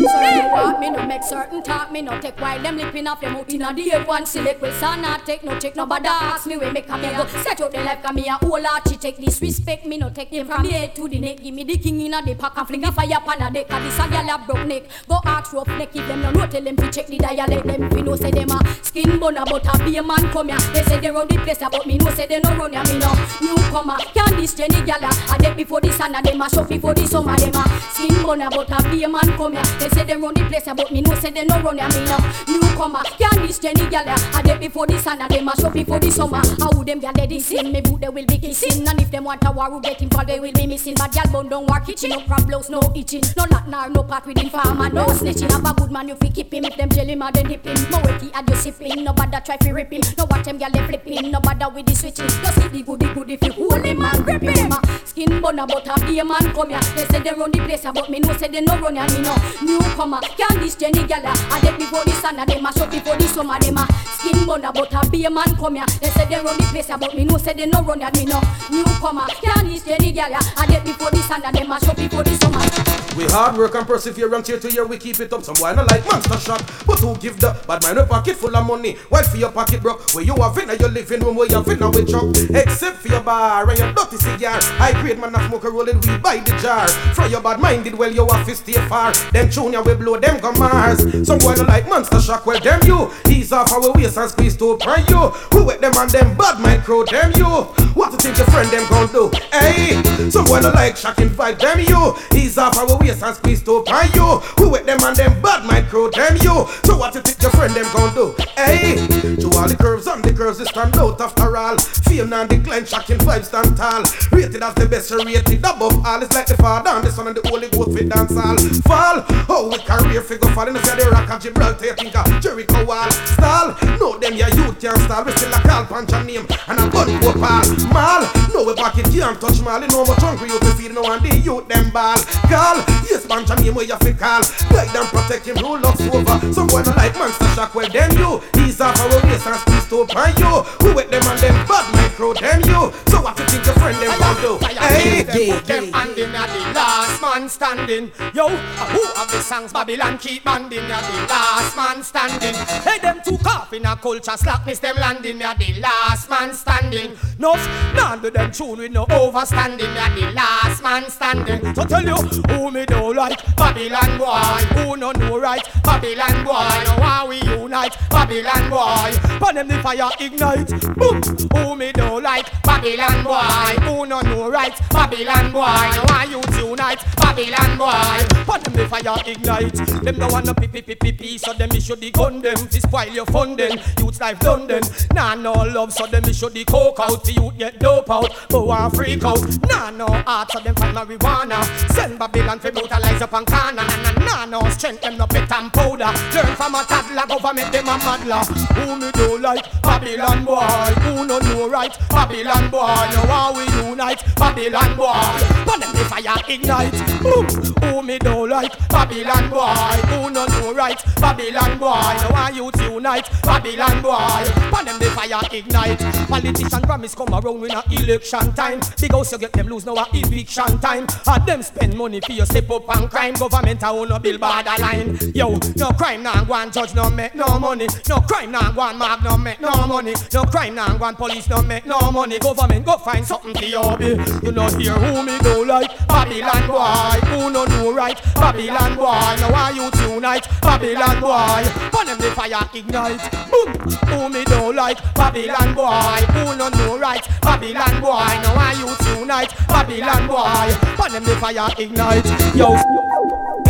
Certain, walk, me no make certain talk, me no take while them lipping off them out inna the head one. Select with son not take no check nobody ask me where me come here. Go set up the life come here whole lot she take disrespect me no take them from head to the neck. Give me the king inna the pack and fling a fire pan a deck cause this a gyal a broke neck. Go ask rough neck if them no know tell them to check the dialect. Them fi know say them a skin bone a but a be a man come here. They say they run the place but me know say they no run here. Me no newcomer. Can this Jenny gyal a deck before the sun and them a shop before the summer. Them a skin bone a but a be a man come here say they run the place but me know say they no run here me no. Newcomer can this Jenny gyal a deck before the sun and them a shop before the summer. How would them gyal they dissing me boot they will be kissing. And if them want a war who get involved they will be missing. But gyal bone don't work kitchen no problems no itching. No lot nor no part with him farmer no snitching. Have a good man you fi keep him. If them jelly mad then dip him. No wetty and you sipping no bother try fi rip him. No watch them gyal they flipping no bother with the switching. Just see the goody goody you hold him and grip him. Skin bun a but a be man come here. They say they run the place but me know say they no run here me no Newcomer, can this Jenny Gala? I get before the sun, and them a shop before the summer. Them a skin bun but a be a man come here. They say they run the place, but me no say they no run at me no. Newcomer, can this Jenny Gala? I get before the sun, and them a shop before the summer. We hard work and perseverance year to year, we keep it up. Some boy no like monster shot, but who give the bad man a pocket full of money? While for your pocket broke, where you have in your living room, where you have in with truck. Except for your bar and your dirty cigar. I grade man a smoke a rolling weed by the jar. For your bad minded, well you have to stay far. Them junior we blow them come Mars. Some boy like monster shock, well them you. He's off our waist and squeeze to pry you. Who with them and them bad crow them you. What you think your friend them gon' do? Hey, some boy like shocking vibe them you. He's off our waist and squeeze to pry you. Who with them and them bad crow them you. So what you think your friend them gon' do? Hey, to all the curves and the curves they stand out after all. Fame and decline, shocking vibes stand tall. Rated as the best, rated above all. It's like the Father and the Son and the Holy Ghost with dance all. Fall, oh, how we career figure falling if you're the rock of Gibraltar, you think of Jericho wall. Stall, no them your youth can't stall. We still a call punch a name and a gun go pal. Mal, no we back it can't touch mal. You know much hungry you can feed no one the youth them ball. Call, yes punch a name where you fi call. Guide them protect him, rule us over. Some boy no like monster shock, well them you. He's off our waist and squeeze to pan you. Who with them and them bad micro them you. So what you think your friend them gon' do? Hey, Put them handing at the last man standing. Yo, who of the songs Babylon keep banding at the last man standing. Hey, them two cough in a culture slackness, them landing at the last man standing. No, none of them tune with no overstanding at the last man standing. So tell you who me don't like Babylon boy, who no know right Babylon boy. No why we unite Babylon boy. Pan them the fire ignite. Boom, who me don't like Babylon boy, who no know right Babylon boy. No why you unite Babylon boy. Pan them the fire ignite. Them no want no pee pee pee pee pee, so them issue the gun them. Fi spoil your funding, youth's life done them. Nah no love, so them issue the coke out. The youth get dope out, but want freak out. Nah no art, so them find marijuana. Send Babylon fi brutalize up and corner. Nah nah nah no strength, them no pet and powder. Learn from a toddler, government them a madla. Who me do like Babylon boy? Who no know right Babylon boy? No how we unite Babylon boy? Pan them the fire ignite. Boom. Who me do like Babylon boy? Who no know right Babylon boy? No how you unite Babylon boy? Pan them the fire ignite. Politician promise come around when a election time. Big house you get them lose now a eviction time. Had them spend money for your step up and crime. Government a own a bill borderline. Yo, no crime nah go and judge no make no money. No crime nah go and mob no make no money. No crime nah go and police no make no money. Government go find something for your bill. You know hear who me do like Babylon boy. Who no know right Babylon boy. Now why you tonight Babylon boy? Pan them the fire ignite. Boom. Who me don't like Babylon boy? Who no know right Babylon boy? Now why you tonight Babylon boy? Pan them the fire ignite. Yo.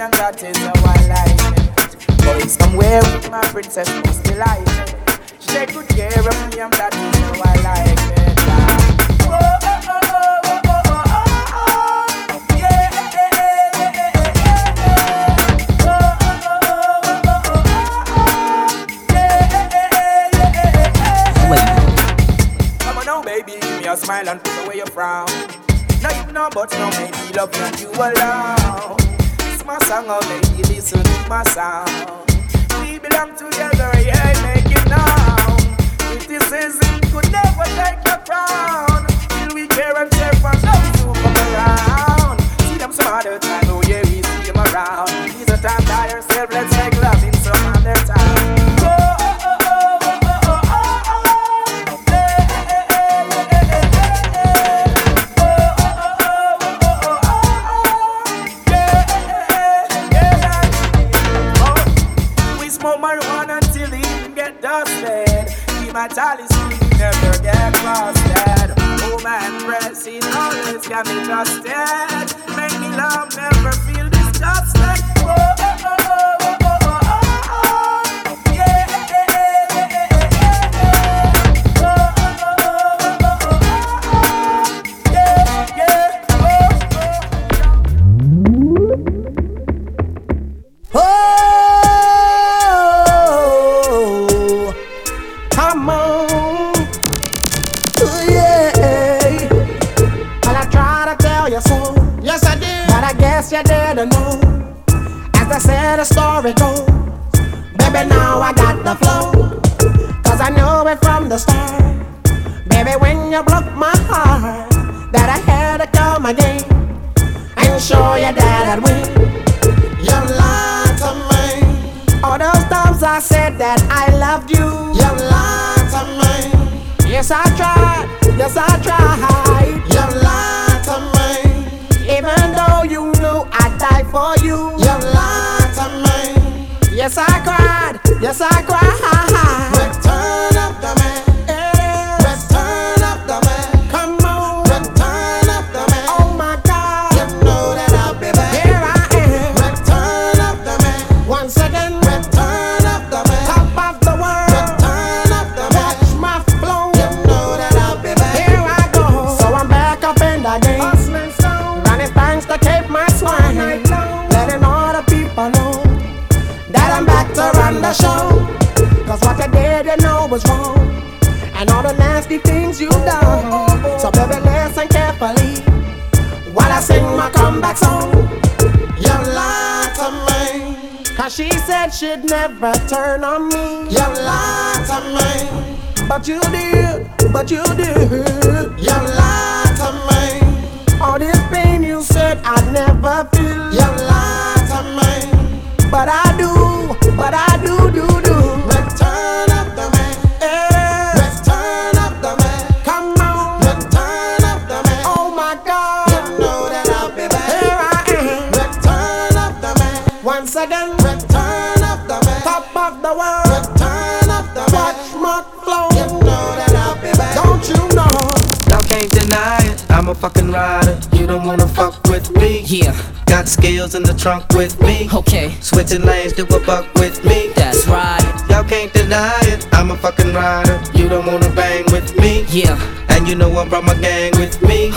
and that is how I like Going somewhere with my princess must She take good care of me and that is baby, give me a smile and put away your frown. Now you know, but now maybe love you and you alone. My song, oh, baby, listen to my sound. We belong together, yeah, make it known. Criticism could never take your crown. Till we care and share for those who come around. See them some other time, oh, yeah, we see them around. Start. Baby, when you broke my heart, that I had to come again and show you that I'd win. You lied to me. All those times I said that I loved you. You lied to me. Yes, I tried. Yes, I tried. You lied to me. Even though you knew I'd die for you. You lied to me. Yes, I cried. Yes, I cried. Said she'd never turn on me. You lied to me. But you did, but you did. You lied to me. All this pain you said I'd never feel. You it. I'm a fucking rider. You don't wanna fuck with me. Yeah. Got skills in the trunk with me. Okay. Switching lanes, do a buck with me. That's right. Y'all can't deny it. I'm a fucking rider. You don't wanna bang with me. Yeah. And you know I brought my gang with me.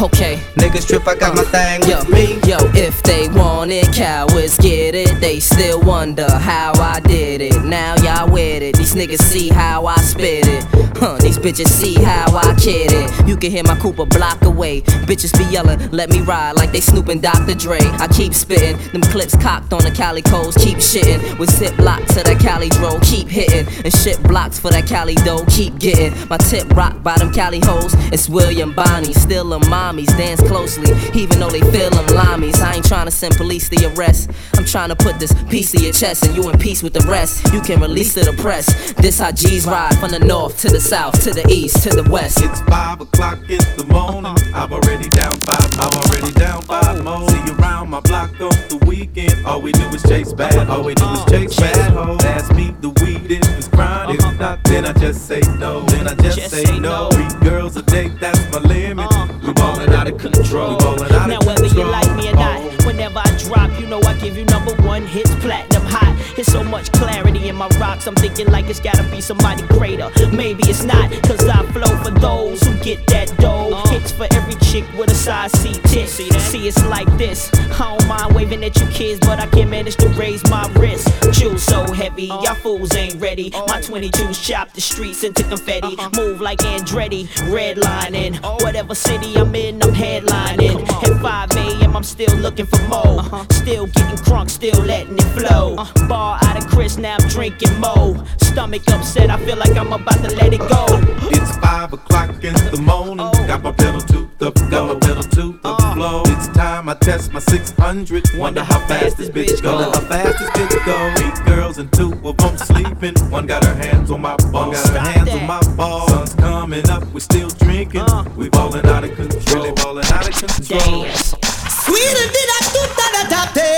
Okay. Niggas trip, I got my uh, thing Yo, with me. yo, if they want it, cowards get it. They still wonder how I did it. Now y'all with it. These niggas see how I spit it. Huh, these bitches see how I kid it. You can hear my Cooper block away. Bitches be yelling, let me ride like they snooping Dr. Dre. I keep spitting, them clips cocked on the calicos, keep shitting. With zip locks to that Cali dro, keep hitting. And shit blocks for that Cali dough, keep getting. My tip rock by them Cali hoes. It's William Bonney, still a them mommies, dance closely, even though they feel them limeys. I ain't trying to send police to your arrest. I'm trying to put this piece to your chest and you in peace with the rest. You can release to the press. This how G's ride from the north to the south, to the east, to the west. It's five o'clock in the morning. I'm already down five. I'm already down five more. See you around my block on the weekend. All we do is chase bad. All we do is chase bad hoes. Ask me the weed if it's grind. If not, then I just say no. Then I just, say, no. Three girls a day, that's my limit. We ballin' out of control. Out Now of whether control. you like me or not, whenever I drop, you know I give you number one hits, platinum hot. It's so much clarity in my rocks, I'm thinking like it's gotta be somebody greater. Maybe it's not, cause I flow for those who get that dough. Hits for every chick with a size C tip. See, it's like this. I don't mind waving at you kids, but I can't manage to raise my wrist. Jewels so heavy, y'all fools ain't ready. My 22s chop the streets into confetti. Move like Andretti, redlining. Whatever city I'm in, I'm headlining. At 5 a.m., I'm still looking for more. Still getting crunk, still letting it flow. Bar out of Chris, now I'm drinking mo. Stomach upset, I feel like I'm about to let it go. It's five o'clock in the morning. Got my pedal to the got my pedal to the floor. It's time I test my 600. Wonder how fast this bitch go. Wonder how fast this bitch go. Eight girls and two of them sleeping. One got her hands on my ball. Got her hands on my ball. Sun's coming up, we still drinking. Uh. We ballin' out of control. Really ballin' out of control. Sweeter than I thought that I tapped it.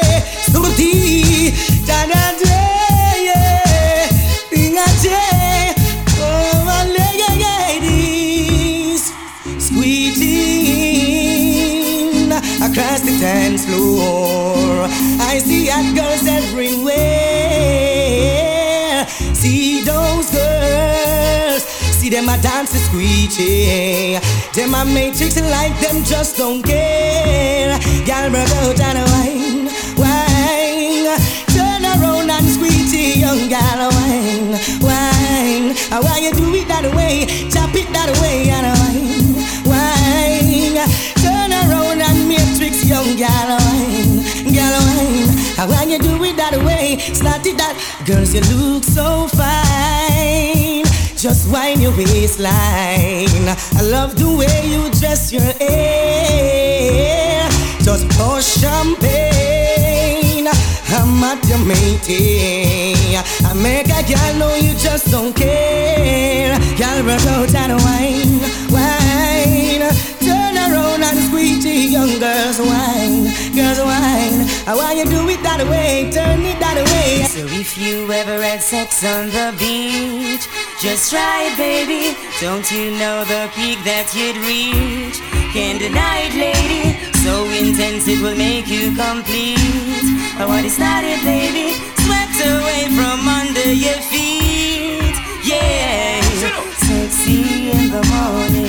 Across the dance floor. I see hot girls everywhere. See those girls. See them a dance squeegee. Them a matrix like them just don't care. Y'all broke Girls, you look so fine. Just wind your waistline. I love the way you dress your hair. Just pour champagne. I'm at your meeting. I make a girl know you just don't care. Girl, rock out and wine, wine. Turn around and squeegee, young girls wine, girls wine. I want you do it that way, turn it that way. So if you ever had sex on the beach, just try it, baby. Don't you know the peak that you'd reach? Can't deny it, lady. So intense it will make you complete. I want it started, baby. Swept away from under your feet. Yeah. Sexy in the morning,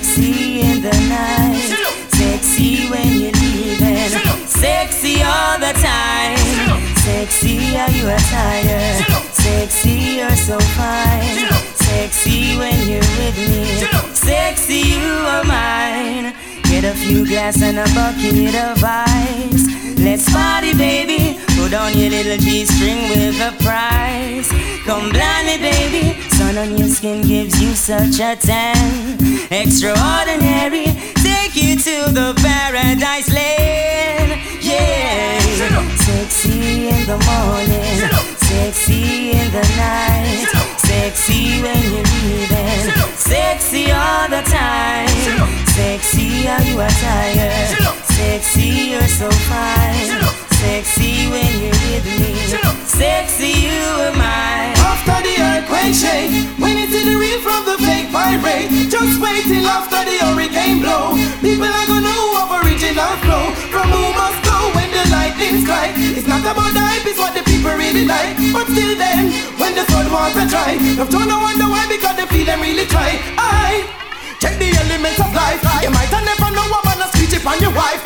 sexy in the night, sexy when you're leaving, sexy all the time. Sexy, are you attire? Sexy, you're so fine. Sexy when you're with me. Sexy, you are mine. Get a few glass and a bucket of ice. Let's party, baby. Put on your little G-string with a price. Come blind me, baby. Sun on your skin gives you such a tan. Extraordinary. Take you to the paradise land. Yeah. Sexy in the morning. Sexy in the night. Sexy when you're leaving. Sexy all the time. Sexy, are you attire? Sexy, you're so fine. Sexy when you're with me. Sexy, you are mine. After the earthquake shake, when you see the real from the fake vibrate, just wait till after the hurricane blow. People are gonna know of original flow. From who must go when the lightning strike. It's not about the hype, it's what the people really like. But still then, when the flood water dry, no don't wonder why because they feel them really try. I check the elements of life. You might have never know a man a speech upon your wife.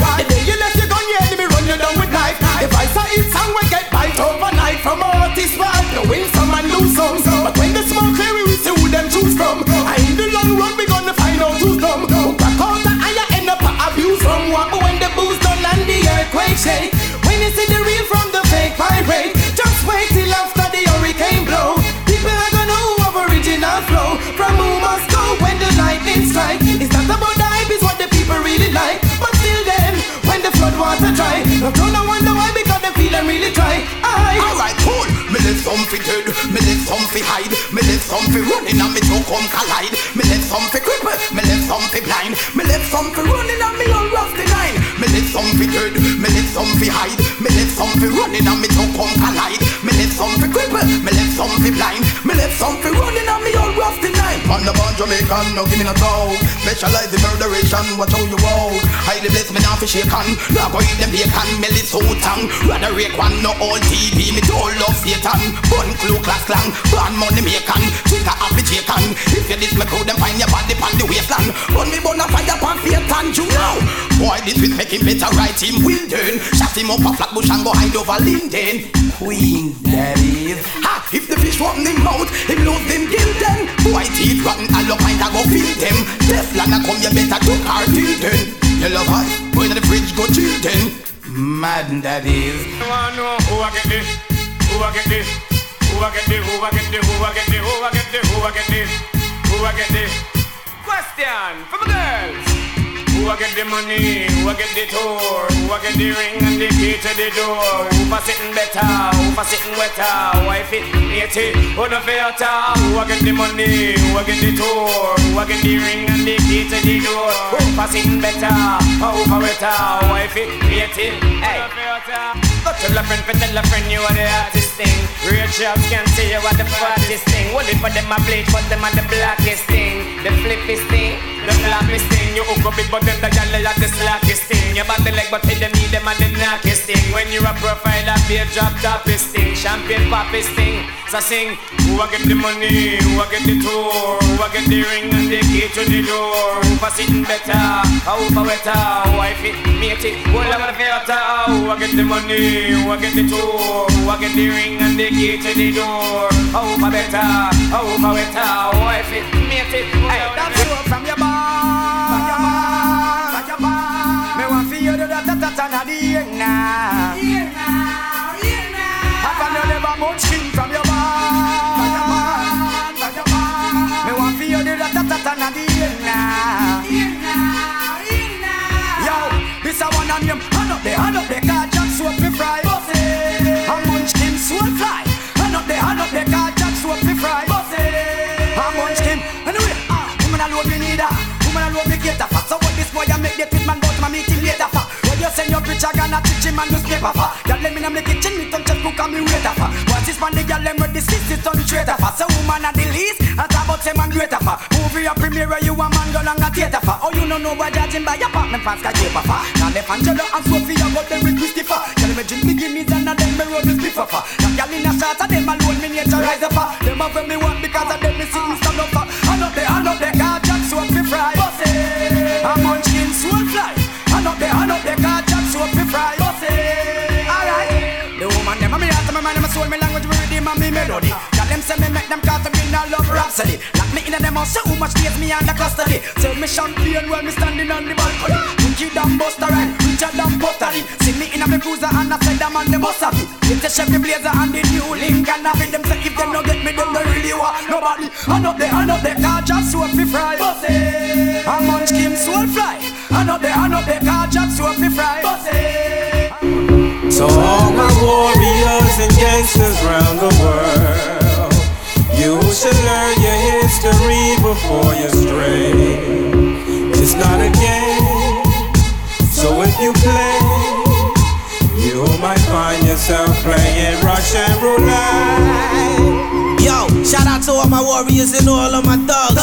Shake, when you see the real from the fake pirate, just wait till after the hurricane blow. People are gonna know of original flow. From who must go when the lightning strike. It's not about the hype, it's what the people really like. But still then, when the flood water dry, no don't wonder why because they feel them really try. I Alright, cool. Me left some fi dead, me left some fi hide, me left some fi running and me two come collide. Me left some fi cripple, me left some fi blind, me left some fi running some fi dead, me left some fi hide. Me left some fi running and me to come collide. Me left some fi cripple, me left some fi blind. Me left some fi running and me the nine. Man, the born Jamaican, no give me no talk. Specialize in murderation, watch how you walk. Highly blessed, me now fi shake on. Now go eat them bacon, me live so tongue. Rather rake one, no all TV, me don't love Satan. Bun clue class clang, born money making. Twitter happy Jacan. If you this me crew, them find your body pon the waistland. Bun me bun a fire pon Satan, you know. Boy, this will make him better right him will turn. Shut him up a flat bush and go hide over Linden. Queen, that is. Ha! If the fish want him out, him lose them kill them. Boy, teeth rotten, all up mind I go feel them. Teflon a come, you better do cartil then. You love hot, go in the fridge, go chill then. Mad that is. I wanna know who I get this, who I get this, who I get this, who I get this, who I get this, who I get this, who I get this, who I get this. Question for my girls. Who I get the money? Who I get the tour? Who I get the ring and the key to the door? Who for sitting better? Who for sitting wetter? Wife it, mate it, who no filter? Who I get the money? Who I get the tour? Who I get the ring and the key to the door? Who for sitting better? Who for wetter? Wife it, mate it, hey. Go tell a friend, tell a friend you are the artist thing. Real jobs can tell you what the fattest thing. Well, it for them a bleach, but them are the blackest thing. The flippest thing, the flappest thing. You hook up big, but them the gal are the slackest thing. You body leg, but hey, them need them and the knockest thing. When you're a profiler, be a drop topest thing. Champagne poppest thing. So sing, who I get the money, who I get the tour, who I get the ring and the key to the door. Who for sitting better, who for wetter, wife it, mate it, who I got the filter, who I get the money, who I get the tour, who I get the ring and the key to the door. Who for better, who for wetter, wife it, mate it, hey, That's from your bar. Da the ear now. Ear now, ear now. Half an never much from your bar. From your bar, from your bar. Me want feel the da da da da da the ear now. Ear now, ear now. Yo, this a one on him. Hand up there, hand up there, car jack soap me fry. A munchkin soul fly. Hand up there, hand up there, car jack soap me fry. A munchkin. Anyway, ah, woman alone me need her. Woman alone me cater for. So what this boy I make the tweet your picture gonna teach him and newspaper for. Girl let me in the kitchen, me touch cook and me waiter for. What's this man the girl them with the sisters on traitor for. So woman at the least, and talk about say man greater for. Movie a premiere you a man go long a theater for. Oh you no know what judging by your apartment fans can keep for. Now left Angela and Sophia got them with Christopher. Girl me drink me Guinness and a them me roll this beef for. Girl in a shot of them alone me nature rise up. Them a me rhapsody. Lock me in a them house, so who much days me under custody. Tell me champagne while me standing on the balcony. Ricky damn buster right, Richard damn buttery. See me in a me cruiser and I said them on the bus of it. With the Chevy Blazer and the new Lincoln, I feel them say if them no get me, them no really want nobody. And up there, and up there, car just so fi fry. Bossy. A munchkin soul fly. And up there, and up there, car just so fi fry. Bossy. So all my warriors and gangsters round the world, you should learn your history before you stray. It's not a game, so if you play, you might find yourself playing Russian roulette. Yo, shout out to all my warriors and all of my thugs.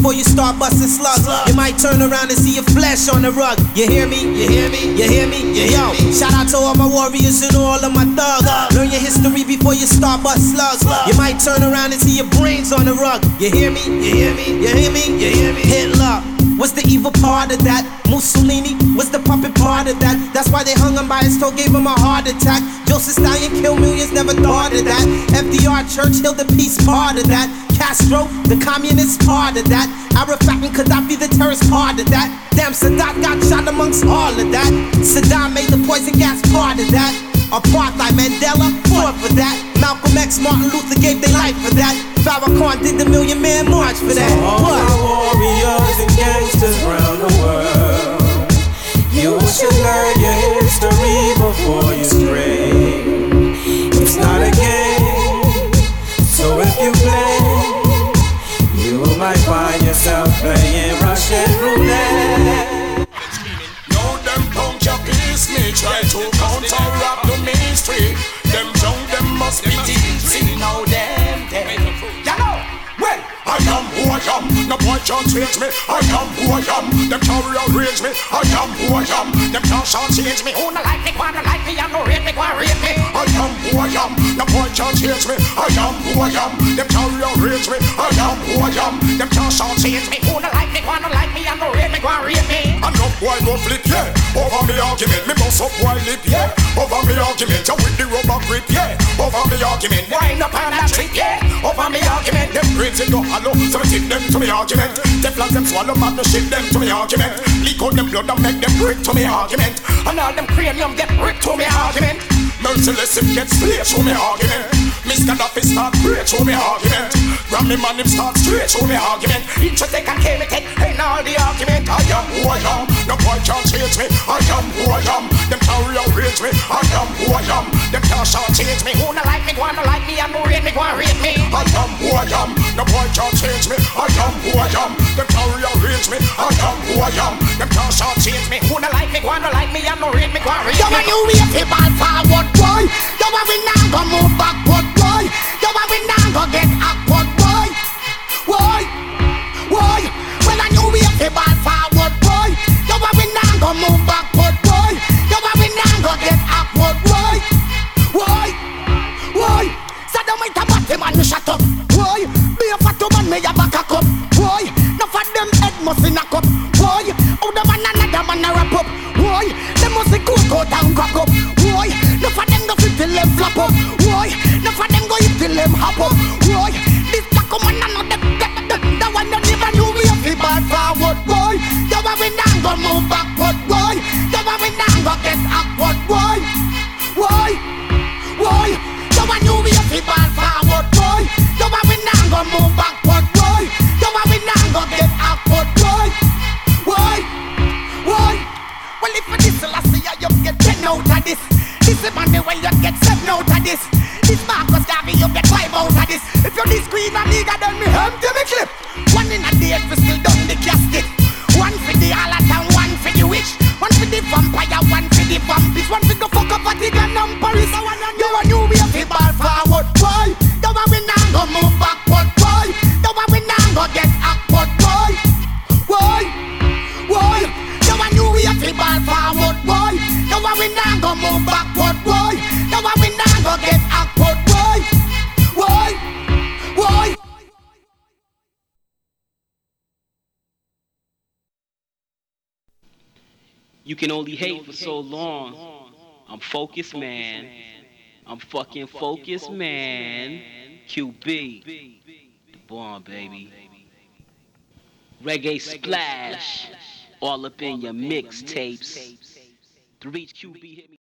Learn your history before you start busting slugs. You might turn around and see your flesh on the rug. You hear me? You hear me? You hear me? You hear Yo, shout out to all my warriors and all of my thugs. Learn your history before you start busting slugs. You might turn around and see your brains on the rug. You hear me? You hear me? You hear me? You hear me? Hitler. What's the evil part of that? Mussolini was the puppet part of that. That's why they hung him by his toe, gave him a heart attack. Joseph Stalin killed millions, never thought of that. FDR, Churchill, the peace part of that. Castro, the communist part of that. Arafat and Gaddafi, the terrorist part of that. Damn, Sadat got shot amongst all of that. Saddam made the poison gas part of that. Apartheid, Mandela fought for that. Malcolm X, Martin Luther gave their life for that. Farrakhan did the Million Man March for that. All What? warriors and gangsters round the world, you should learn your history before you stray. It's not a game, playing Russian roulette. Now them punk your me try to counteract the mainstream. Them junk them must be deep. See now them them playing Russian roulette. can't change me. I am who I am. Them can't rearrange me. I am who I am. Them can't change me. Who no like me, wanna like me, and no rate me, wanna rate me. I am who I am. The boy can't change me. I am who I am. Them can't rearrange me. I am who I am. Them can't change me. Who no like me, wanna like me, and no rate me, wanna rate me. Boy go flip, yeah. Over me argument, me bust up boy lip, yeah. Over me argument, you with the rubber grip, yeah. Over me argument, wind up on that trip, yeah. Over me argument, them in the hollow, so me tip them to me argument. Teflon them swallow, man, to ship them to me argument. Leak out them blood and make them break to me argument. And all them cranium get ripped to me argument. Merciless him get split to me argument. Mr. Duffy start straight to me argument. Ram me man him start straight to me argument. Intrinsic and chemical ain't all the argument. I am who I am. No boy can't change me. I am who I am. Them can't rearrange me. I am who I am. Them can't short change me. Who no like me, wanna like me, and who rate me, wanna rate me. I am who I am. No boy can't change me. I am who I am. Them can't rearrange me. I am who I am. Them can't short change me. Who no like me, wanna like me, and who rate me, wanna rate me. Yo, when you to ball forward, boy. Yo, when we now go move backward, Yo, when we now go get awkward, boy. Boy, boy. When I knew we to ball forward, boy. Yo, when we now go move backward, boy. Yo, when we now go get awkward, boy. Boy, boy. So don't wait a batty man, me shut up, boy. Be a fat man, me a back a cup, boy. No for them head must in a cup, boy. Oh, the man another man a wrap up, boy. Them must go go down crack up, boy. No for them go fit till flap up, eat till them hop up, boy. This black man I know them the, the, the one you never knew we have to bad forward, boy. You want we now go move backward, boy. You want we now go get awkward, boy. Boy, boy. You want you we have to bad forward, boy. You want we now go move backward, boy. You want we now go get awkward, boy. Boy, boy. Well, if this last year you get ten out of this, this is money when you get seven out of this. This Marcus If you're this queen and nigga, then me empty me clip. One in a day for still done the casket. One for the harlot and one for the witch. One for the vampire, one for the vampires. One for the fuck up Vatican and Paris. So one and you a new way of ball forward, boy. You a we now go move backward, boy. You a we now go get awkward, boy. Boy, boy. You a new way of ball forward, boy. You a we now go move backward, boy. You a we now go get awkward. Boy, You can only hate for so long. I'm focused, man. I'm fucking focused, man. QB. The bomb, baby. Reggae splash. All up in your mixtapes. To reach QB, hit me.